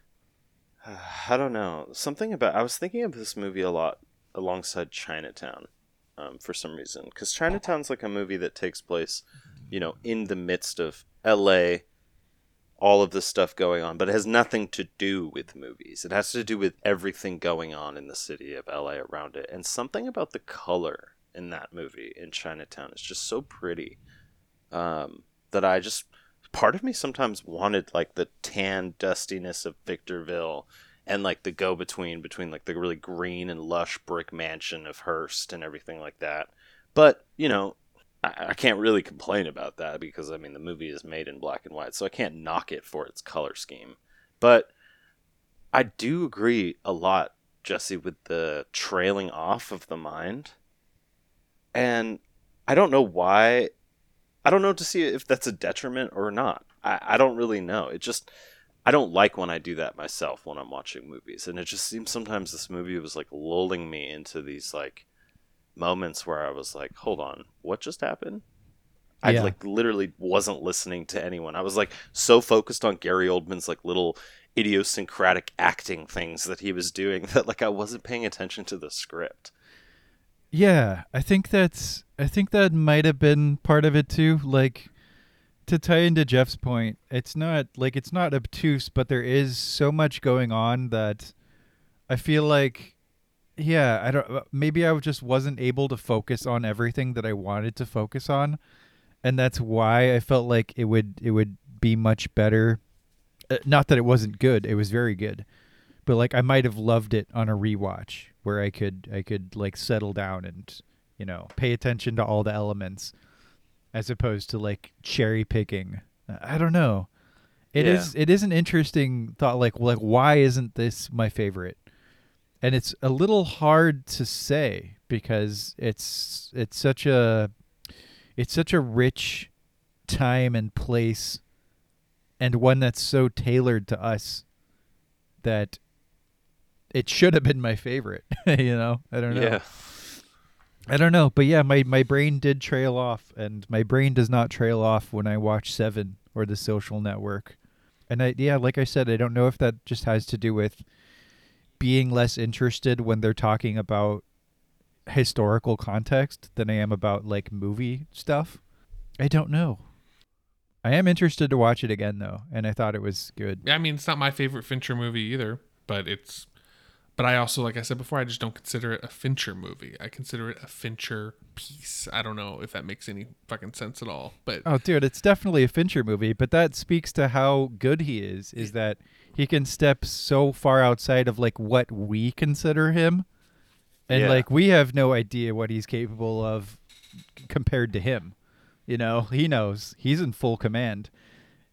I don't know something about. I was thinking of this movie a lot alongside Chinatown, um, for some reason because Chinatown's like a movie that takes place, you know, in the midst of L.A. All of this stuff going on, but it has nothing to do with movies. It has to do with everything going on in the city of LA around it. And something about the color in that movie in Chinatown is just so pretty um, that I just part of me sometimes wanted like the tan dustiness of Victorville and like the go between between like the really green and lush brick mansion of Hearst and everything like that. But you know, I, can't really complain about that because I mean the movie is made in black and white, so I can't knock it for its color scheme. But I do agree a lot, Jesse, with the trailing off of the mind. And I don't know why. I don't know to see if that's a detriment or not. I, I don't really know. It just. I don't like when I do that myself when I'm watching movies. And it just seems sometimes this movie was like lulling me into these like moments where I was like, hold on, what just happened? I Yeah. like literally wasn't listening to anyone. I was like so focused on Gary Oldman's like little idiosyncratic acting things that he was doing that like I wasn't paying attention to the script. Yeah, I think that's I think that might have been part of it too. Like to tie into Jeff's point, it's not like it's not obtuse, but there is so much going on that I feel like yeah, I don't maybe I just wasn't able to focus on everything that I wanted to focus on. And that's why I felt like it would it would be much better. Uh, not that it wasn't good, it was very good. But like I might have loved it on a rewatch where I could I could like settle down and you know pay attention to all the elements as opposed to like cherry picking. Uh, I don't know. It is Yeah. it is an interesting thought like like why isn't this my favorite? And it's a little hard to say because it's it's such a it's such a rich time and place and one that's so tailored to us that it should have been my favorite you know? I don't know. Yeah. i don't know but yeah my, my brain did trail off and my brain does not trail off when i watch seven or the social network. And i yeah like i said i don't know if that just has to do with being less interested when they're talking about historical context than I am about like movie stuff. I don't know. I am interested to watch it again though, and I thought it was good. Yeah, I mean, it's not my favorite Fincher movie either, but it's. But I also, like I said before, I just don't consider it a Fincher movie. I consider it a Fincher piece. I don't know if that makes any fucking sense at all. But Oh, dude, it's definitely a Fincher movie, but that speaks to how good he is. Is that he can step so far outside of like what we consider him, and Yeah. like we have no idea what he's capable of compared to him. You know, he knows he's in full command,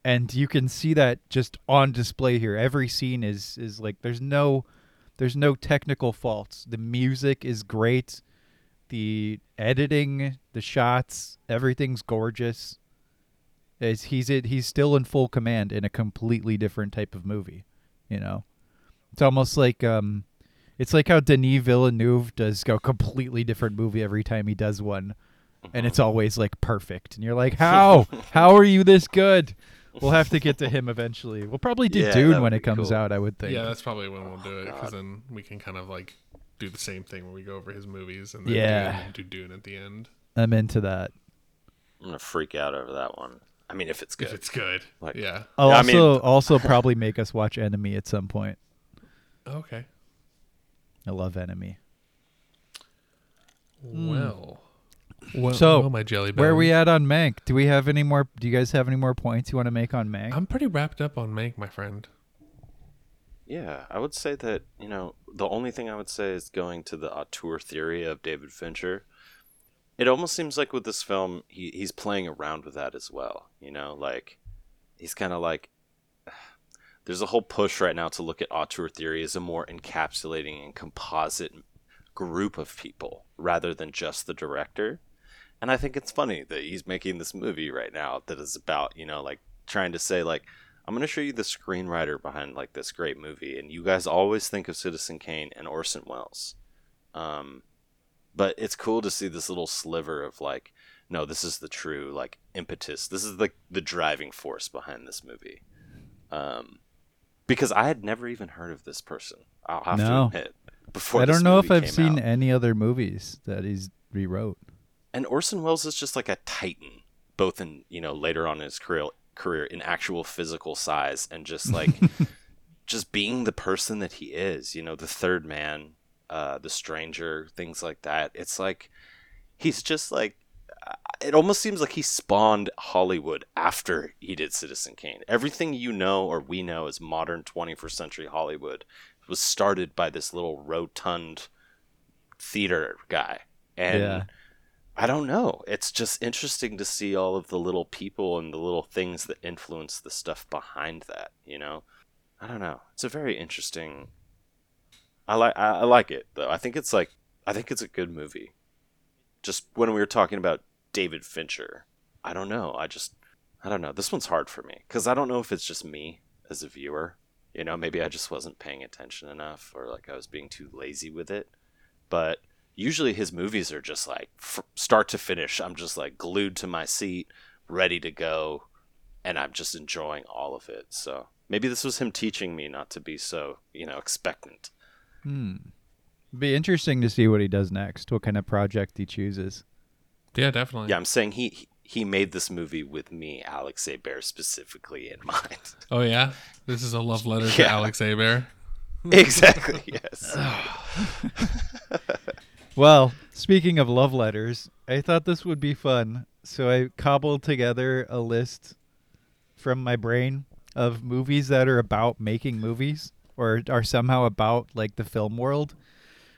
and you can see that just on display here. Every scene is is like there's no there's no technical faults. The music is great. The editing, the shots, everything's gorgeous. Is he's it he's still in full command in a completely different type of movie, you know. It's almost like um it's like how Denis Villeneuve does a completely different movie every time he does one. And it's always like perfect. And you're like, How? how are you this good? We'll have to get to him eventually. We'll probably do Yeah, Dune when it comes cool. out, I would think. yeah, that's probably when we'll do it because then we can kind of like do the same thing where we go over his movies and then Yeah. do, do Dune at the end I'm into that. I'm gonna freak out over that one. I mean, if it's good. if it's good. Like- yeah. I'll Yeah, I also mean- also probably make us watch Enemy at some point. Okay. I love Enemy. Hmm. Well. So, well, my jelly Where are we at on Mank? Do we have any more? Do you guys have any more points you want to make on Mank? I'm pretty wrapped up on Mank, my friend. Yeah, I would say that, you know, the only thing I would say is going to the auteur theory of David Fincher. It almost seems like with this film, he, he's playing around with that as well. You know, like, he's kind of like. There's a whole push right now to look at auteur theory as a more encapsulating and composite group of people rather than just the director. And I think it's funny that he's making this movie right now that is about, you know, like trying to say, like, I'm going to show you the screenwriter behind like this great movie, and you guys always think of Citizen Kane and Orson Welles. Um, but it's cool to see this little sliver of like, no, this is the true like impetus. This is like the driving force behind this movie. Um, because I had never even heard of this person. I'll have No. to admit. Before I don't know if I've seen out. any other movies that he's rewrote. And Orson Welles is just like a titan, both in you know later on in his career, career in actual physical size and just like just being the person that he is. You know, the third man, uh, the stranger, things like that. It's like he's just like uh, it almost seems like he spawned Hollywood after he did Citizen Kane. Everything you know or we know as modern 21st century Hollywood was started by this little rotund theater guy. And Yeah. I don't know. It's just interesting to see all of the little people and the little things that influence the stuff behind that, you know? I don't know. It's a very interesting I like I, like it though. I think it's like I think it's a good movie. Just when we were talking about David Fincher, I don't know. I just I don't know. This one's hard for me cuz I don't know if it's just me as a viewer. You know, maybe I just wasn't paying attention enough or like I was being too lazy with it. But usually his movies are just like start to finish i'm just like glued to my seat ready to go and i'm just enjoying all of it so maybe this was him teaching me not to be so you know expectant Hmm. Be interesting to see what he does next. What kind of project he chooses. Yeah, definitely. yeah i'm saying he he- he made this movie with me alex bear specifically in mind Oh yeah, this is a love letter to Yeah. Alex Abair. exactly yes Well, speaking of love letters, I thought this would be fun. So I cobbled together a list from my brain of movies that are about making movies or are somehow about like the film world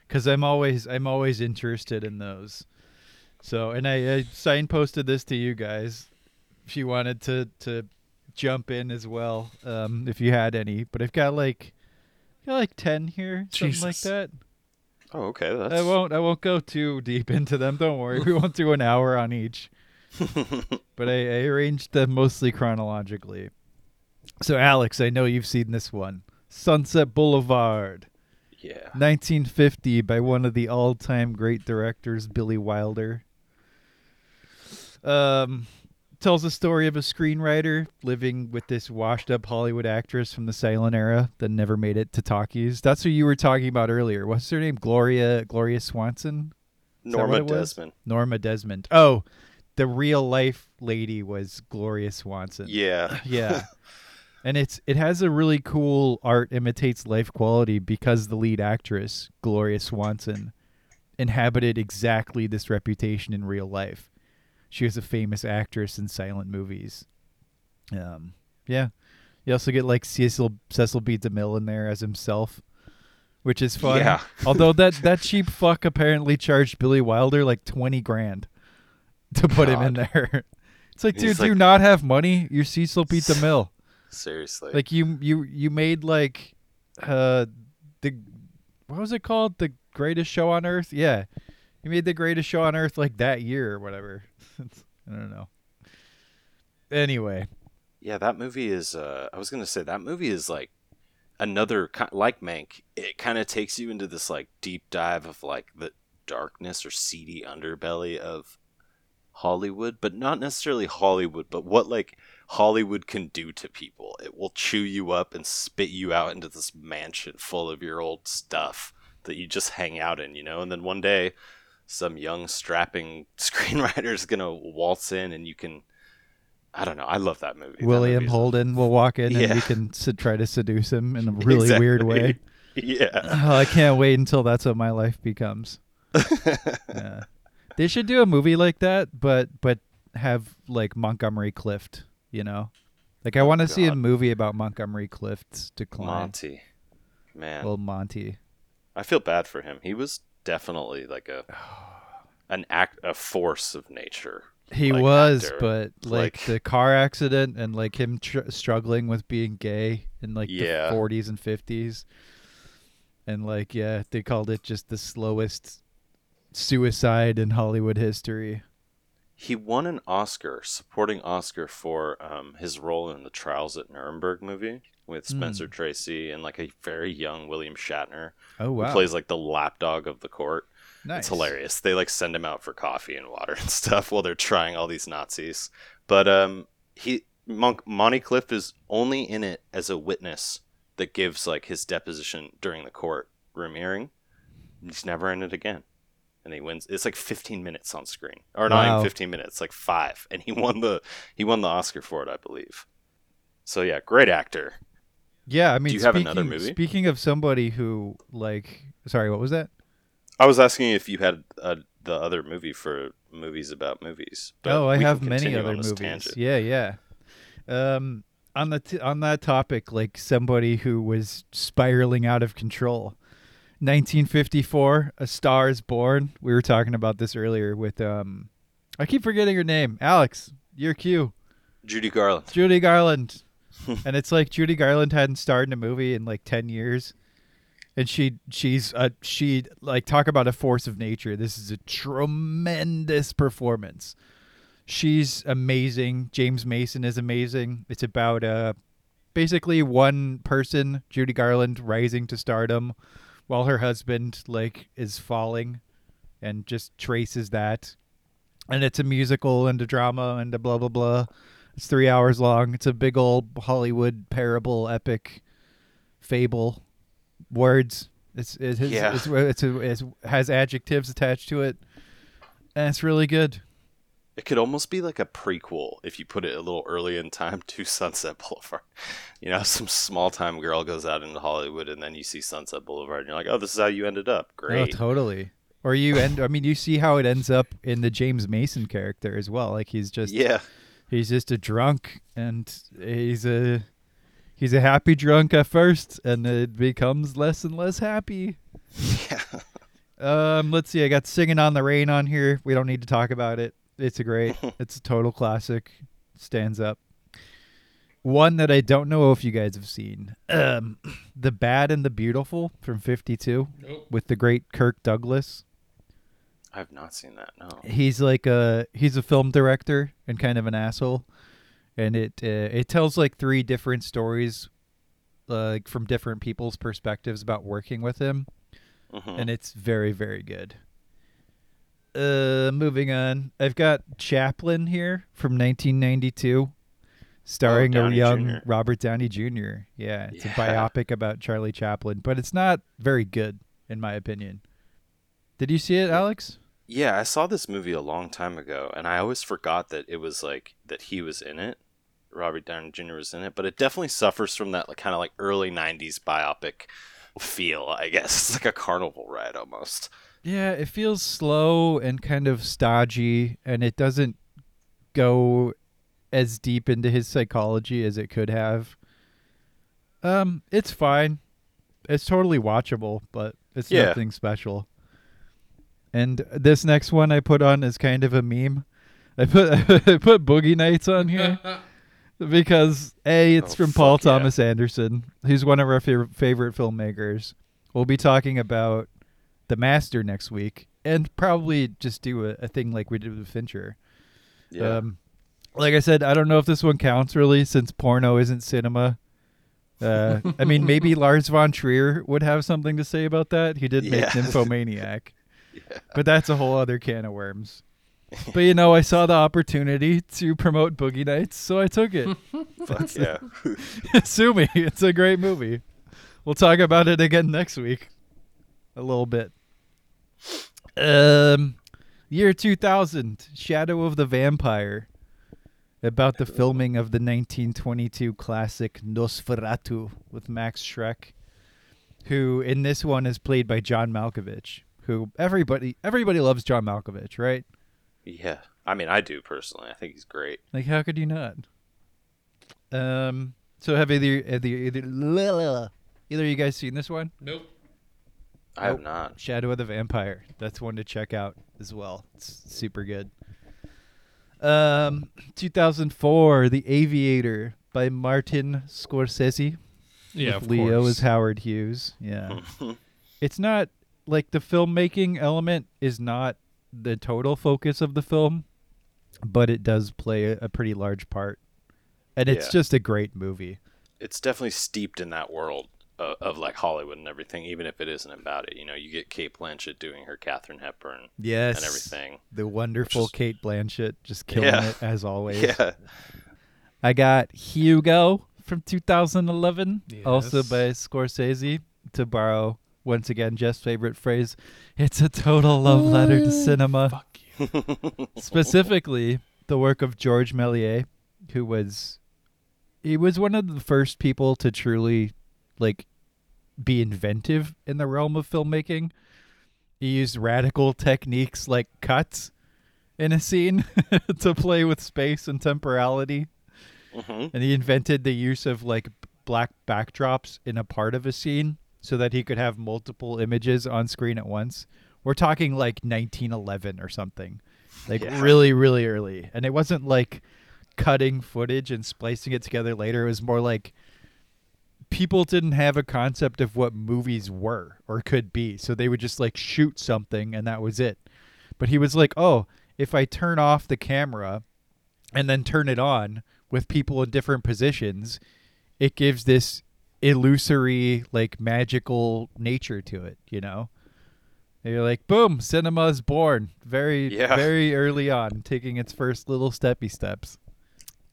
cuz I'm always I'm always interested in those. So, and I, I signposted this to you guys if you wanted to to jump in as well um if you had any, but I've got like got like 10 here, something like that. oh okay that's I won't. I won't go too deep into them. Don't worry. We won't do an hour on each. but I, I arranged them mostly chronologically. So, Alex, I know you've seen this one. Sunset Boulevard, yeah 1950, by one of the all-time great directors, Billy Wilder. Um, tells the story of a screenwriter living with this washed-up Hollywood actress from the silent era that never made it to talkies. That's who you were talking about earlier. What's her name? Gloria Gloria Swanson. Is Norma? Desmond. Norma Desmond. Oh, the real life lady was Gloria Swanson. Yeah. Yeah. and it's it has a really cool art imitates life quality because the lead actress, Gloria Swanson, inhabited exactly this reputation in real life. She was a famous actress in silent movies. Um yeah. You also get like Cecil Cecil B. DeMille in there as himself, which is fun. Yeah. Although that that cheap fuck apparently charged Billy Wilder like twenty grand to put him in there. It's like, dude, He's do you not have money? You're Cecil B. DeMille. Seriously. Like you you you made like uh the what was it called? The greatest show on earth? Yeah. You made the greatest show on earth like that year or whatever. I don't know. Anyway, Yeah, that movie is. Uh, I was gonna say that movie is like another like Mank. It kind of takes you into this like deep dive of like the darkness or seedy underbelly of Hollywood, but not necessarily Hollywood, but what like Hollywood can do to people. It will chew you up and spit you out into this mansion full of your old stuff that you just hang out in, you know. And then one day, some young strapping screenwriter is gonna waltz in, and you can. I don't know. I love that movie. William movie's- Holden will walk in and Yeah. we can s- try to seduce him in a really weird way. Yeah. Oh, I can't wait until that's what my life becomes. Yeah. They should do a movie like that, but but have like Montgomery Clift, you know? Like I Oh, want to see a movie about Montgomery Clift's decline. Monty. Man. Well, Monty. I feel bad for him. He was definitely like a an act a force of nature. He like, was, actor. but like, Like- the car accident and like him tr- struggling with being gay in like Yeah. the 40s and 50s. And like yeah, they called it just the slowest suicide in Hollywood history. He won an Oscar, supporting Oscar for um, his role in the Trials at Nuremberg movie with. Spencer Tracy and like a very young William Shatner Oh who plays like the lapdog of the court. nice. It's hilarious. They like send him out for coffee and water and stuff while they're trying all these Nazis. But um, he Monk Monty Clift is only in it as a witness that gives like his deposition during the court room hearing. He's never in it again, and he wins. It's like 15 minutes on screen, or not Wow. even 15 minutes, like five, and he won the he won the Oscar for it, I believe. So yeah, great actor. Yeah, I mean, do you have speaking, another movie? Speaking of somebody who like, sorry, what was that? I was asking if you had uh, the other movie for movies about movies. oh, I have many other movies. tangent. Yeah, yeah. Um, on the t- on that topic, like somebody who was spiraling out of control. 1954, A Star is Born. We were talking about this earlier with um, I keep forgetting her name. Alex, your cue. Judy Garland. Judy Garland. and it's like Judy Garland hadn't starred in a movie in like 10 years. And she she's uh she like talk about a force of nature. This is a tremendous performance. She's amazing. James Mason is amazing. It's about uh basically one person, Judy Garland, rising to stardom while her husband like is falling and just traces that. And it's a musical and a drama and a blah blah blah. It's three hours long. It's a big old Hollywood parable, epic, fable, words. It's it has, Yeah. it's, it's, it's, has adjectives attached to it, and it's really good. It could almost be like a prequel if you put it a little early in time to Sunset Boulevard. You know, some small time girl goes out into Hollywood and then you see Sunset Boulevard and you're like, oh, this is how you ended up. Great. Oh, totally. Or you end. I mean, you see how it ends up in the James Mason character as well. Like he's just yeah. he's just a drunk, and he's a he's a happy drunk at first, and it becomes less and less happy. Yeah. Um, let's see. I got "Singing on the Rain" on here. We don't need to talk about it. It's a great. it's a total classic. Stands up. One that I don't know if you guys have seen. Um, "The Bad and the Beautiful" from '52 Nope. with the great Kirk Douglas. I've not seen that. No. He's like a he's a film director and kind of an asshole, and it uh, it tells like three different stories, uh, like from different people's perspectives about working with him. Mhm. and it's very very good. Uh, moving on, I've got Chaplin here from 1992, starring a young Jr.. Robert Downey Jr. Yeah, it's a biopic about Charlie Chaplin, but it's not very good in my opinion. Did you see it, Alex? Yeah, I saw this movie a long time ago, and I always forgot that it was like that he was in it. Robert Downey Jr. was in it, but it definitely suffers from that like kind of like early '90s biopic feel. I guess it's like a carnival ride almost. Yeah, it feels slow and kind of stodgy, and it doesn't go as deep into his psychology as it could have. Um, it's fine. It's totally watchable, but it's Yeah. nothing special. And this next one I put on is kind of a meme. I put I put Boogie Nights on here because a it's Oh, from Paul yeah. Thomas Anderson, who's one of our favorite favorite filmmakers. We'll be talking about The Master next week, and probably just do a, a thing like we did with Fincher. Yeah, Um, like I said, I don't know if this one counts really, since porno isn't cinema. Uh, I mean, maybe Lars von Trier would have something to say about that. He did make Yeah. Nymphomaniac, Yeah. but that's a whole other can of worms. But you know, I saw the opportunity to promote Boogie Nights, so I took it. fuck yeah. Sue me. It's a great movie. We'll talk about it again next week. A little bit. Um year 2000, Shadow of the Vampire. About the filming of the 1922 classic Nosferatu with Max Schreck, who in this one is played by John Malkovich, who everybody everybody loves John Malkovich, right? yeah, I mean, I do personally. I think he's great. Like, how could you not? Um. So have either either either, either of you guys seen this one? Nope. I have Nope. not. Shadow of the Vampire. That's one to check out as well. It's super good. Um, 2004, The Aviator by Martin Scorsese. Yeah, with of Leo course. is Howard Hughes. Yeah. it's not like the filmmaking element is not the total focus of the film, but it does play a, a pretty large part. And it's Yeah. just a great movie. it's definitely steeped in that world of, of like Hollywood and everything, even if it isn't about it. You know, you get Cate Blanchett doing her Katharine Hepburn Yes. and everything. The wonderful is- Cate Blanchett just killing Yeah. it as always. Yeah, I got Hugo from 2011, also by Scorsese, to borrow once again Jeff's favorite phrase. It's a total love letter to cinema. Fuck you. Specifically, the work of George Méliès, who was he was one of the first people to truly like be inventive in the realm of filmmaking. He used radical techniques like cuts in a scene to play with space and temporality hmm and he invented the use of like black backdrops in a part of a scene so that he could have multiple images on screen at once. We're talking like 1911 or something. Like Yeah. really really early. And it wasn't like cutting footage and splicing it together later. It was more like people didn't have a concept of what movies were or could be. So they would just like shoot something and that was it. But he was like, "Oh, if I turn off the camera and then turn it on with people in different positions, it gives this illusory, like magical nature to it, you know? And you're like, boom, cinema is born very, Yeah. very early on, taking its first little steppy steps.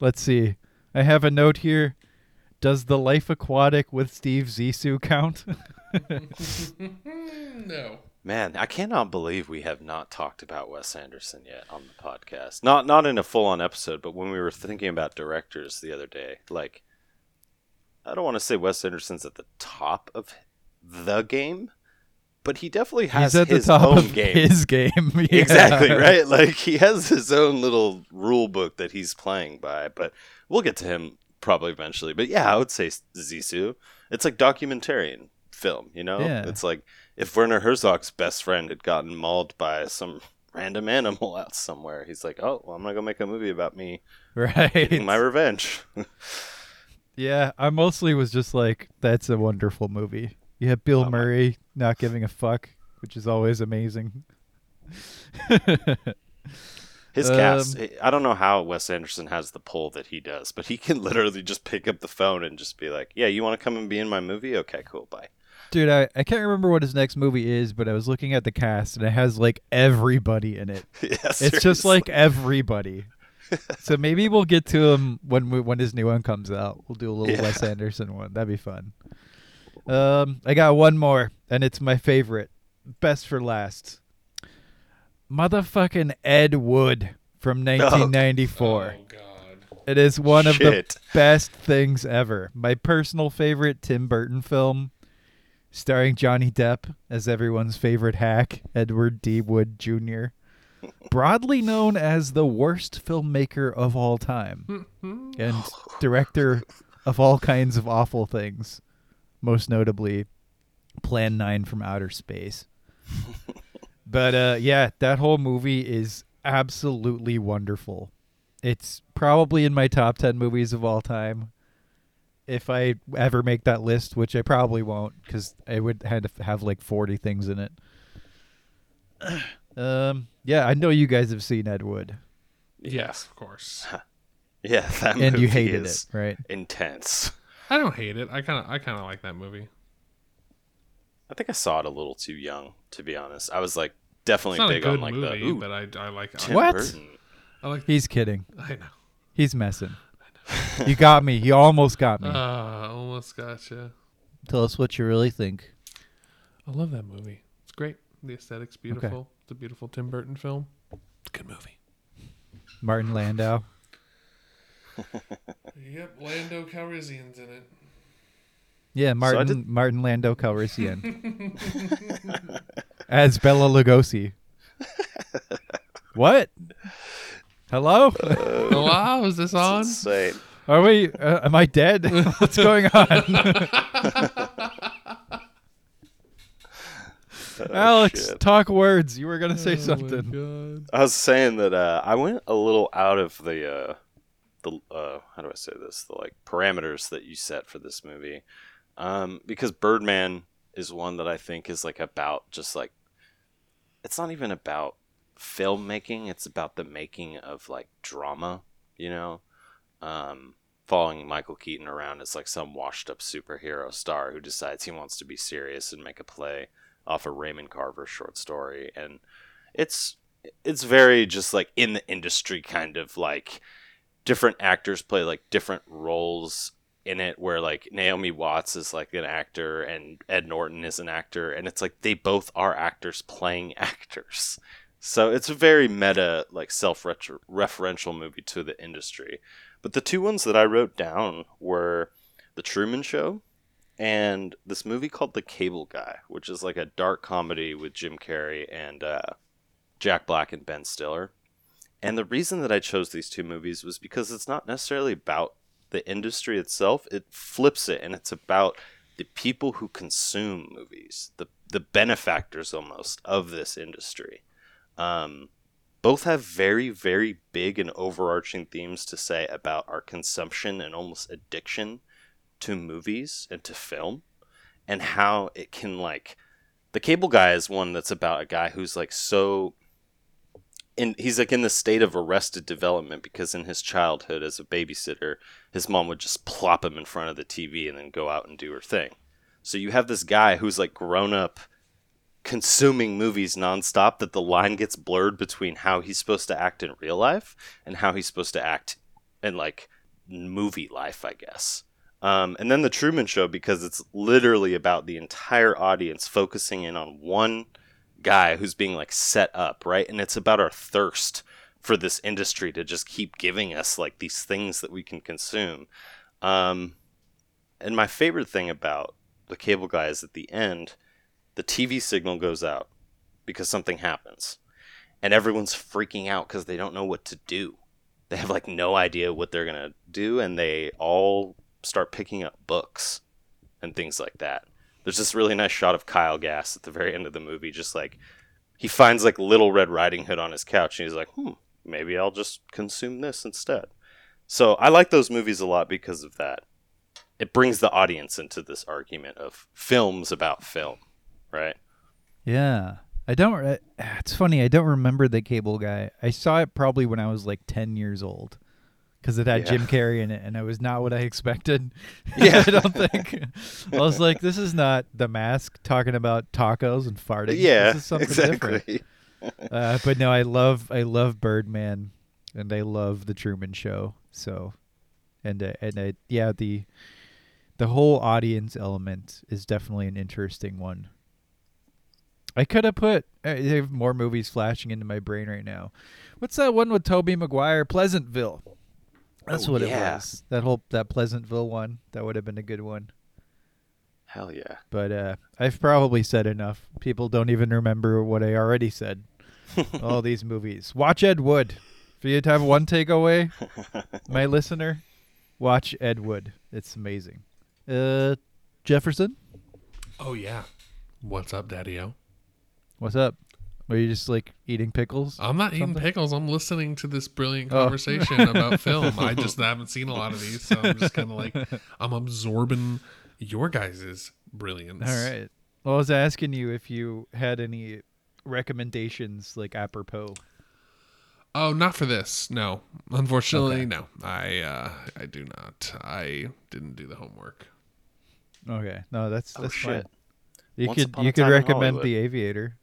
Let's see. I have a note here. Does the Life Aquatic with Steve Zissou count? no. Man, I cannot believe we have not talked about Wes Anderson yet on the podcast. Not not in a full on episode, but when we were thinking about directors the other day, like I don't want to say Wes Anderson's at the top of the game, but he definitely has He's at the his top own of game. his game. Exactly, right? Like he has his own little rule book that he's playing by, but we'll get to him probably eventually. But yeah, I would say Zissou. It's like documentarian film, you know? Yeah. It's like if Werner Herzog's best friend had gotten mauled by some random animal out somewhere, he's like, "Oh, well, I'm gonna go make a movie about me Right. my revenge." Yeah, I mostly was just like, that's a wonderful movie. You have Bill Oh, Murray not giving a fuck, which is always amazing. His Um, cast, I don't know how Wes Anderson has the pull that he does, but he can literally just pick up the phone and just be like, "Yeah, you want to come and be in my movie? Okay, cool, bye." Dude, I, I can't remember what his next movie is, but I was looking at the cast and it has like everybody in it. yeah, It's just like everybody. so maybe we'll get to him when we, when his new one comes out. We'll do a little Yeah. Wes Anderson one. That'd be fun. Um, I got one more, and it's my favorite, best for last. Motherfucking Ed Wood from 1994. Oh God. It is one of the best things ever. My personal favorite Tim Burton film, starring Johnny Depp as everyone's favorite hack, Edward D. Wood Jr., broadly known as the worst filmmaker of all time and director of all kinds of awful things, most notably Plan 9 from Outer Space. but uh, yeah, that whole movie is absolutely wonderful. It's probably in my top 10 movies of all time. If I ever make that list, which I probably won't because I would have to have like 40 things in it. Um, yeah, I know you guys have seen Ed Wood Yes, of course. Yeah, that and you movie hated is it, right? intense. I don't hate it. I kind of I kind of like that movie. I think I saw it a little too young, to be honest. I was like definitely It's not a big good on like movie, the ooh, but I I like Tim What? Burton. I like. He's kidding. I know. He's messing. you got me. You almost got me. Ah, almost gotcha. Tell us what you really think. I love that movie. It's great. The aesthetic's beautiful. It's a beautiful Tim Burton film. It's a good movie. Martin Landau. Yep, Lando Calrissian's in it. Yeah, Martin did- Martin Lando Calrissian as Bela Lugosi. what? Hello? Oh wow, is this on? Insane. Are we? Uh, am I dead? What's going on? Alex, shit. talk words. You were gonna say Oh my something. God. I was saying that uh, I went a little out of the uh, the uh, how do I say this the like parameters that you set for this movie um, because Birdman is one that I think is like about just like it's not even about filmmaking it's about the making of like drama you know? Um, following Michael Keaton around as like some washed up superhero star who decides he wants to be serious and make a play off a Raymond Carver short story. And it's it's very just like in the industry kind of like different actors play like different roles in it where like Naomi Watts is like an actor and Ed Norton is an actor and it's like they both are actors playing actors. So it's a very meta like self-referential movie to the industry. But the two ones that I wrote down were The Truman Show and this movie called The Cable Guy, which is like a dark comedy with Jim Carrey and uh, Jack Black and Ben Stiller. And the reason that I chose these two movies was because it's not necessarily about the industry itself. It flips it and it's about the people who consume movies, the the benefactors almost of this industry. Um, both have very, very big and overarching themes to say about our consumption and almost addiction to movies and to film and how it can like the cable guy is one that's about a guy who's like so in he's like in the state of arrested development because in his childhood as a babysitter his mom would just plop him in front of the TV and then go out and do her thing. So you have this guy who's like grown up consuming movies nonstop that the line gets blurred between how he's supposed to act in real life and how he's supposed to act in like movie life, I guess. Um, and then the Truman Show because it's literally about the entire audience focusing in on one guy who's being like set up, right? And it's about our thirst for this industry to just keep giving us like these things that we can consume. Um, and my favorite thing about the cable guy is at the end, the TV signal goes out because something happens, and everyone's freaking out because they don't know what to do. They have like no idea what they're gonna do, and they all start picking up books and things like that. There's this really nice shot of Kyle Gass at the very end of the movie, just like he finds like Little Red Riding Hood on his couch, and he's like, "Hmm, maybe I'll just consume this instead." So I like those movies a lot because of that. It brings the audience into this argument of films about film, right? Yeah. I don't. It's funny. I don't remember the cable guy. I saw it probably when I was like ten years old, because it had Yeah. Jim Carrey in it, and it was not what I expected. Yeah. I don't think. I was like, this is not The Mask talking about tacos and farting. Yeah, this is something different. exactly. Uh, but no, I love I love Birdman, and I love the Truman Show. So, and uh, and uh, yeah, the the whole audience element is definitely an interesting one. I could have put. I have more movies flashing into my brain right now. What's that one with Tobey Maguire? Pleasantville. That's Oh, what it was. That whole that Pleasantville one. That would have been a good one. Hell yeah. But uh, I've probably said enough. People don't even remember what I already said. All these movies. Watch Ed Wood. For you to have one takeaway, my listener, watch Ed Wood. It's amazing. Uh, Jefferson, Oh yeah. What's up, Daddy O? what's up? Are you just like eating pickles? I'm not eating pickles. I'm listening to this brilliant Oh. conversation about film. I just haven't seen a lot of these, so I'm just kind of like I'm absorbing your guys' brilliance. All right. Well, I was asking you if you had any recommendations, like apropos. Oh, not for this. No, unfortunately, no. I uh, I do not. I didn't do the homework. Okay, no, that's Oh that's shit. fine. You Once could you could recommend The Aviator.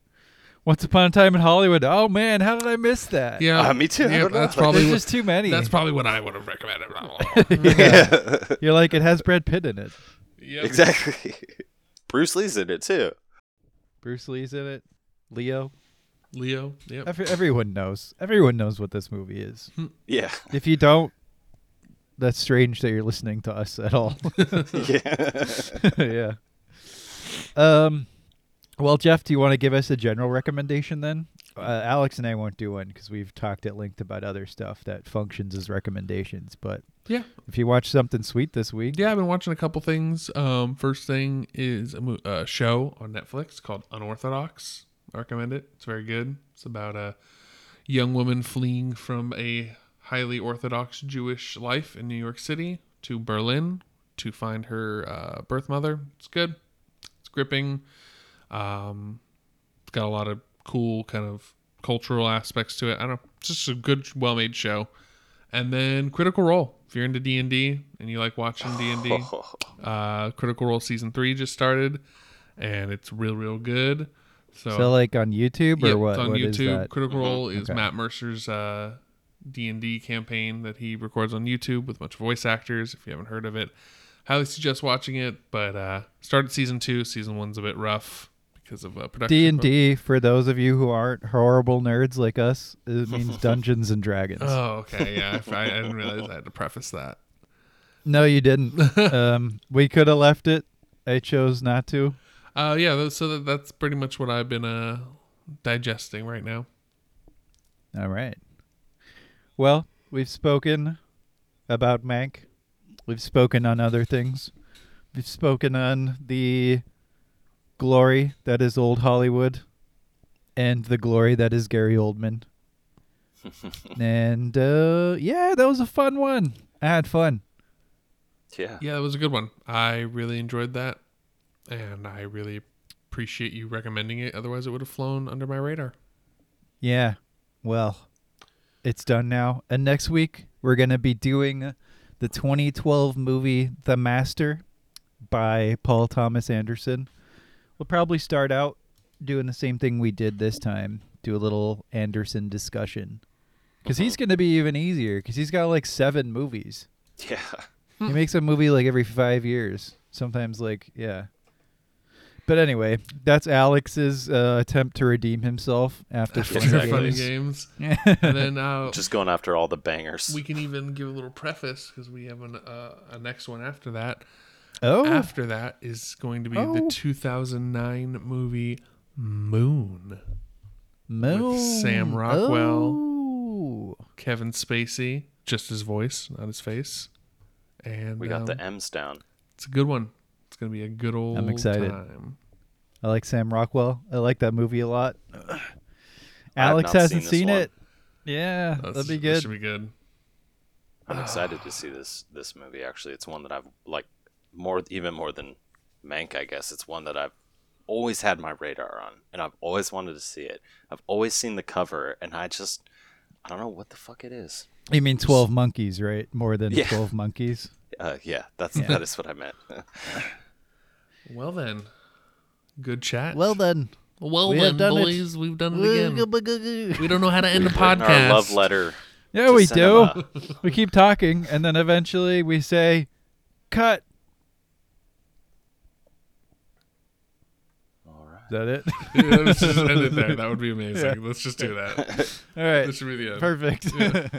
Once upon a time in Hollywood. Oh man, how did I miss that? Yeah, Uh, me too. I Yeah, don't know. that's probably There's what, just too many. that's probably what I would have recommended. yeah. You're like it has Brad Pitt in it. Yep. exactly. Bruce Lee's in it too. Bruce Lee's in it. Leo. Leo. Yep. Every, everyone knows. Everyone knows what this movie is. Yeah. If you don't, that's strange that you're listening to us at all. yeah. yeah. Um. Well, Jeff, do you want to give us a general recommendation then? Uh, Alex and I won't do one because we've talked at length about other stuff that functions as recommendations. But Yeah. if you watch something sweet this week, Yeah, I've been watching a couple things. Um, first thing is a mo- uh, show on Netflix called Unorthodox. I recommend it. It's very good. It's about a young woman fleeing from a highly Orthodox Jewish life in New York City to Berlin to find her uh, birth mother. It's good. It's gripping. Um, it's got a lot of cool kind of cultural aspects to it. I don't know. It's just a good, well-made show. And then Critical Role. If you're into D and D and you like watching D and D, uh, Critical Role season three just started, and it's real, real good. So, so like on YouTube or yeah, what? it's on what is YouTube. that? Critical Role is Okay. Matt Mercer's uh, D and D campaign that he records on YouTube with a bunch of voice actors. If you haven't heard of it, highly suggest watching it. But uh, started season two. Season one's a bit rough because of uh, production. D and D for those of you who aren't horrible nerds like us. It means Dungeons and Dragons. Oh, okay, yeah. I, I didn't realize I had to preface that. no, you didn't. um, we could have left it. I chose not to. Uh, yeah. So that, that's pretty much what I've been uh digesting right now. All right. Well, we've spoken about Mank. We've spoken on other things. We've spoken on the glory that is old Hollywood and the glory that is Gary Oldman. and uh yeah, that was a fun one. I had fun. yeah. Yeah, that was a good one. I really enjoyed that, and I really appreciate you recommending it. Otherwise, it would have flown under my radar. Yeah. Well, it's done now. And next week, we're going to be doing the 2012 movie The Master by Paul Thomas Anderson. We'll probably start out doing the same thing we did this time do a little Anderson discussion. Because he's going to be even easier because he's got like seven movies. Yeah. He makes a movie like every five years. Sometimes, like, yeah. But anyway, that's Alex's uh, attempt to redeem himself after After Funny funny Games. games, and then uh, Just going after all the bangers. we can even give a little preface because we have an, uh, a next one after that. Oh, After that is going to be the Oh. 2009 movie Moon. Moon. Sam Rockwell. Oh. Kevin Spacey, just his voice, not his face. And we got um, the M's down. It's a good one. It's gonna be a good old I'm excited. time. I like Sam Rockwell. I like that movie a lot. have Alex not hasn't seen this seen one. it. Yeah, That's- that'd be That good. should be good. I'm excited to see this this movie. Actually, it's one that I've like more, even more than Mank. I guess it's one that I've always had my radar on, and I've always wanted to see it. I've always seen the cover, and I just I don't know what the fuck it is. You mean Twelve Monkeys, right? More than Yeah. Twelve Monkeys. Uh, yeah, that's that is what I meant. Well then, good chat. Well then, well we then, have done it. boys, we've done it again. We don't know how to end a We've written podcast. Our love letter. yeah, to we do. cinema. we keep talking, and then eventually we say, "Cut." All right. that it? Yeah, let's just end it there. That would be amazing. Yeah. Let's just do that. All right. This should be the end. Perfect. Yeah.